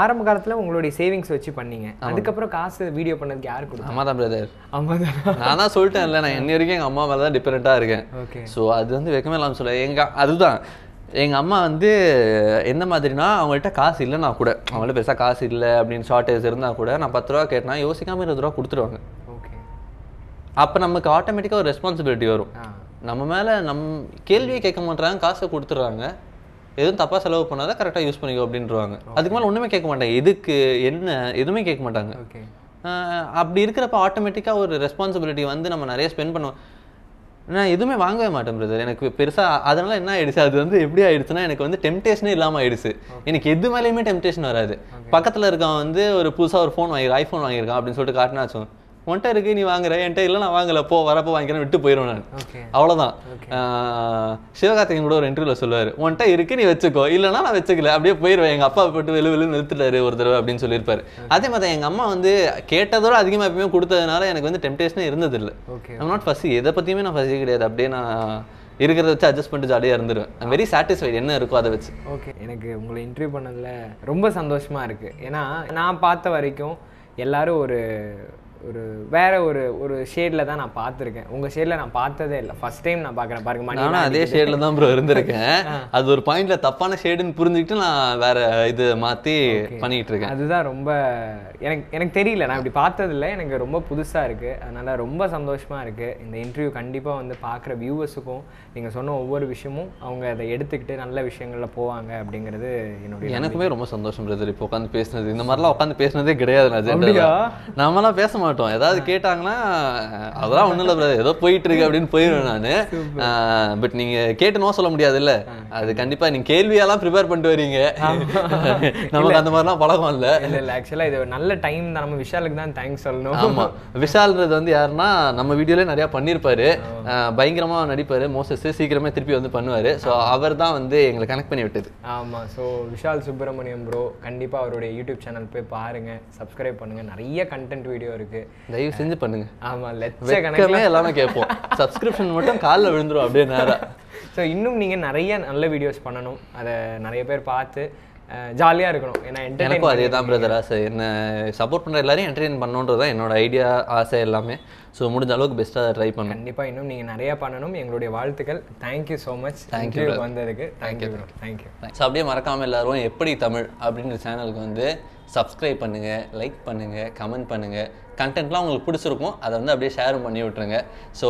ஆரம்ப காலத்துல உங்களுடைய சேவிங்ஸ் வச்சு பண்ணீங்க. அதுக்கப்புறம் காசு வீடியோ பண்ணதுக்கு யாரு கொடுத்தா? அம்மா தான் பிரதர் அம்மா தான் நான் தான் சொல்லிட்டேன் இல்லை நான் இன்ன வரைக்கும் எங்கள் அம்மா மேலே தான் டிஃபரெண்ட்டாக இருக்கேன். ஓகே ஸோ அது வந்து வெக்கமே இல்லாமல் சொல்ல எங்கள் அதுதான். எங்கள் அம்மா வந்து எந்த மாதிரினா அவங்கள்ட்ட காசு இல்லைனா கூட அவங்கள்ட்ட பெருசாக காசு இல்லை அப்படின்னு ஷார்ட்டேஜ் இருந்தால் கூட நான் பத்து ரூபா கேட்டேன்னா யோசிக்காமல் இருபது ரூபா கொடுத்துருவாங்க. ஓகே அப்போ நமக்கு ஆட்டோமேட்டிக்காக ஒரு ரெஸ்பான்சிபிலிட்டி வரும். நம்ம மேலே நம் கேள்வியே கேட்க மாட்டாங்க காசை கொடுத்துட்றாங்க. எதுவும் தப்பாக செலவு பண்ணாத கரெக்டாக யூஸ் பண்ணிக்கோ அப்படின்றவாங்க. அதுக்கு மேலே ஒன்றுமே கேட்க மாட்டாங்க. எதுக்கு என்ன எதுவுமே கேட்க மாட்டாங்க. அப்படி இருக்கிறப்ப ஆட்டோமேட்டிக்காக ஒரு ரெஸ்பான்சிபிலிட்டி வந்து நம்ம நிறைய ஸ்பெண்ட் பண்ணுவோம். நான் எதுவுமே வாங்கவே மாட்டேன் பிரதர் எனக்கு பெருசாக அதனால என்ன ஆயிடுச்சு? அது வந்து எப்படி ஆயிடுச்சுன்னா எனக்கு வந்து டெம்டேஷனே இல்லாமல் ஆயிடுச்சு. எனக்கு எது மேலேயுமே டெம்டேஷன் வராது. பக்கத்தில் இருக்கவன் வந்து ஒரு புதுசாக ஒரு ஃபோன் வாங்கி ஐஃபோன் வாங்கியிருக்கான் அப்படின்னு சொல்லிட்டு காட்டினாச்சும். உன்ட்ட இருக்கு நீ வாங்குற. என்கிட்ட இல்லை நான் வாங்கல. போ வரப்போ வாங்கிக்கிறேன் விட்டு போயிடுவேன் நான். அவ்வளோதான் சிவகார்த்திகன் கூட ஒரு இன்டர்வியூல சொல்லுவார் உன்கிட்ட இருக்கு நீ வச்சுக்கோ. இல்லைன்னா நான் வச்சுக்கல. அப்படியே போயிடுவேன் எங்க அப்பா போட்டு வெளு வெளு நிறுத்திட்டாரு ஒரு தடவை அப்படின்னு சொல்லியிருப்பாரு. அதே மாதிரி எங்க அம்மா வந்து கேட்டதோட அதிகமாக எப்பயுமே கொடுத்ததுனால எனக்கு வந்து டெம்டேஷனே இருந்தது இல்லை ஓகே ஐம் நாட் ஃபஸ்ட் எதை பற்றியுமே நான் ஃபஸ்ட் கிடையாது. அப்படியே நான் இருக்கிறத வச்சு அட்ஜஸ்ட் பண்ணிட்டு ஜாலியாக இருந்துருவேன். வெரி சாட்டிஸ்ஃபைட் என்ன இருக்கோ அதை வச்சு. ஓகே எனக்கு உங்களை இன்டர்வியூ பண்ணதில் ரொம்ப சந்தோஷமா இருக்கு. ஏன்னா நான் பார்த்த வரைக்கும் எல்லாரும் ஒரு ஒரு வேற ஒரு ஒரு ஷேட்ல தான் நான் பார்த்துருக்கேன். உங்க ஷேட்ல நான் பார்த்ததே இல்லை. ஃபர்ஸ்ட் டைம் நான் பார்க்குறேன். பாருங்க நானும் அதே ஷேடில் தான் ப்ரோ இருந்திருக்கேன். (laughs) அது ஒரு பாயிண்ட்ல தப்பான ஷேடுன்னு புரிஞ்சுக்கிட்டு நான் வேற இது மாற்றி பண்ணிக்கிட்டு இருக்கேன். அதுதான் ரொம்ப எனக்கு எனக்கு தெரியல. நான் இப்படி பார்த்ததில்ல. எனக்கு ரொம்ப புதுசா இருக்கு. அதனால ரொம்ப சந்தோஷமா இருக்கு. இந்த இன்டர்வியூ கண்டிப்பா வந்து பார்க்குற வியூவர்ஸுக்கும் நீங்க சொன்ன ஒவ்வொரு விஷயமும் அவங்க அதை எடுத்துக்கிட்டு நல்ல விஷயங்கள்ல போவாங்க அப்படிங்கிறது என்னுடைய எனக்குமே ரொம்ப சந்தோஷம் பிரதர் இப்போ உட்காந்து பேசுனது இந்த மாதிரிலாம் உட்காந்து பேசுனதே கிடையாது நான் நாமெல்லாம் பேச மாட்டோம். ஏதாவது கேட்டாங்கன்னா அதெல்லாம் ஒண்ணும் இல்லை பிரதர் ஏதோ போயிட்டு இருக்கு அப்படின்னு போயிடுவேன் நான். பட் நீங்க கேட்டு நோ சொல்ல முடியாதுல்ல. அது கண்டிப்பா நீங்க கேள்வியெல்லாம் ப்ரிப்பேர் பண்ணிட்டு வரீங்க. (laughs) நமக்கு அந்த மாதிரிலாம் பழக்கம் இல்லை. இல்ல இல்ல. ஆக்சுவலா இது நல்ல டைம் தான். நம்ம விஷாலுக்கு தான் தேங்க்ஸ் சொல்லணும். ஆமா. விஷால்ன்றது வந்து யாருன்னா நம்ம வீடியோல நிறைய பண்ணியிருப்பாரு அஹ் பயங்கரமா நடிப்பாரு. மோசஸ் சீக்கிரமே திருப்பி வந்து பண்ணுவாரு. ஸோ அவர் தான் வந்து எங்களை கனெக்ட் பண்ணி விட்டது. ஆமா. ஸோ விஷால் சுப்பிரமணியம் ப்ரோ கண்டிப்பா அவருடைய யூடியூப் சேனல் போய் பாருங்க. சப்ஸ்கிரைப் பண்ணுங்க. நிறைய கண்டென்ட் வீடியோ இருக்கு. தயவு செஞ்சு பண்ணுங்க. ஆமா லட்ச எல்லாமே கேட்போம். சப்ஸ்கிரிப்ஷன் மட்டும் காலில் விழுந்துரும் அப்படியே நேரா. (laughs) ஸோ இன்னும் நீங்க நிறைய நல்ல வீடியோஸ் பண்ணணும். அதை நிறைய பேர் பார்த்து ஜாலியா இருக்கணும். ஏன்னா எனக்கும் அதே தான் பிரதர் ஆசை. என்ன சப்போர்ட் பண்ற எல்லாரையும் என்டர்டெயின் பண்ணணுன்றது தான் என்னோட ஐடியா ஆசை எல்லாமே. ஸோ முடிஞ்ச அளவுக்கு பெஸ்ட்டாக ட்ரை பண்ணும். கண்டிப்பா இன்னும் நீங்க நிறைய பண்ணணும். எங்களுடைய வாழ்த்துக்கள். Thank you so much thank you. வந்ததுக்கு. Thank you bro thank you so அப்படியே மறக்காம எல்லாரும் எப்படி தமிழ் அப்படின்ற சேனலுக்கு வந்து சப்ஸ்கிரைப் பண்ணுங்க லைக் பண்ணுங்க கமெண்ட் பண்ணுங்க. கண்டென்ட்லாம் உங்களுக்கு பிடிச்சிருக்கும் அதை வந்து அப்படியே ஷேரும் பண்ணி விட்டுருங்க. ஸோ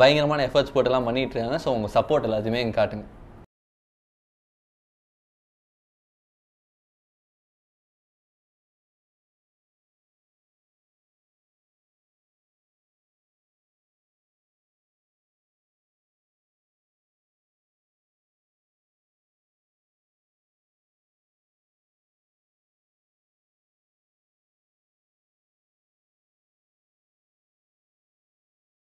பயங்கரமான எஃபர்ட்ஸ் போட்டுலாம் பண்ணிகிட்டு இருக்காங்க. ஸோ உங்கள் சப்போர்ட் எல்லாத்தையுமே இங்கே காட்டுங்க.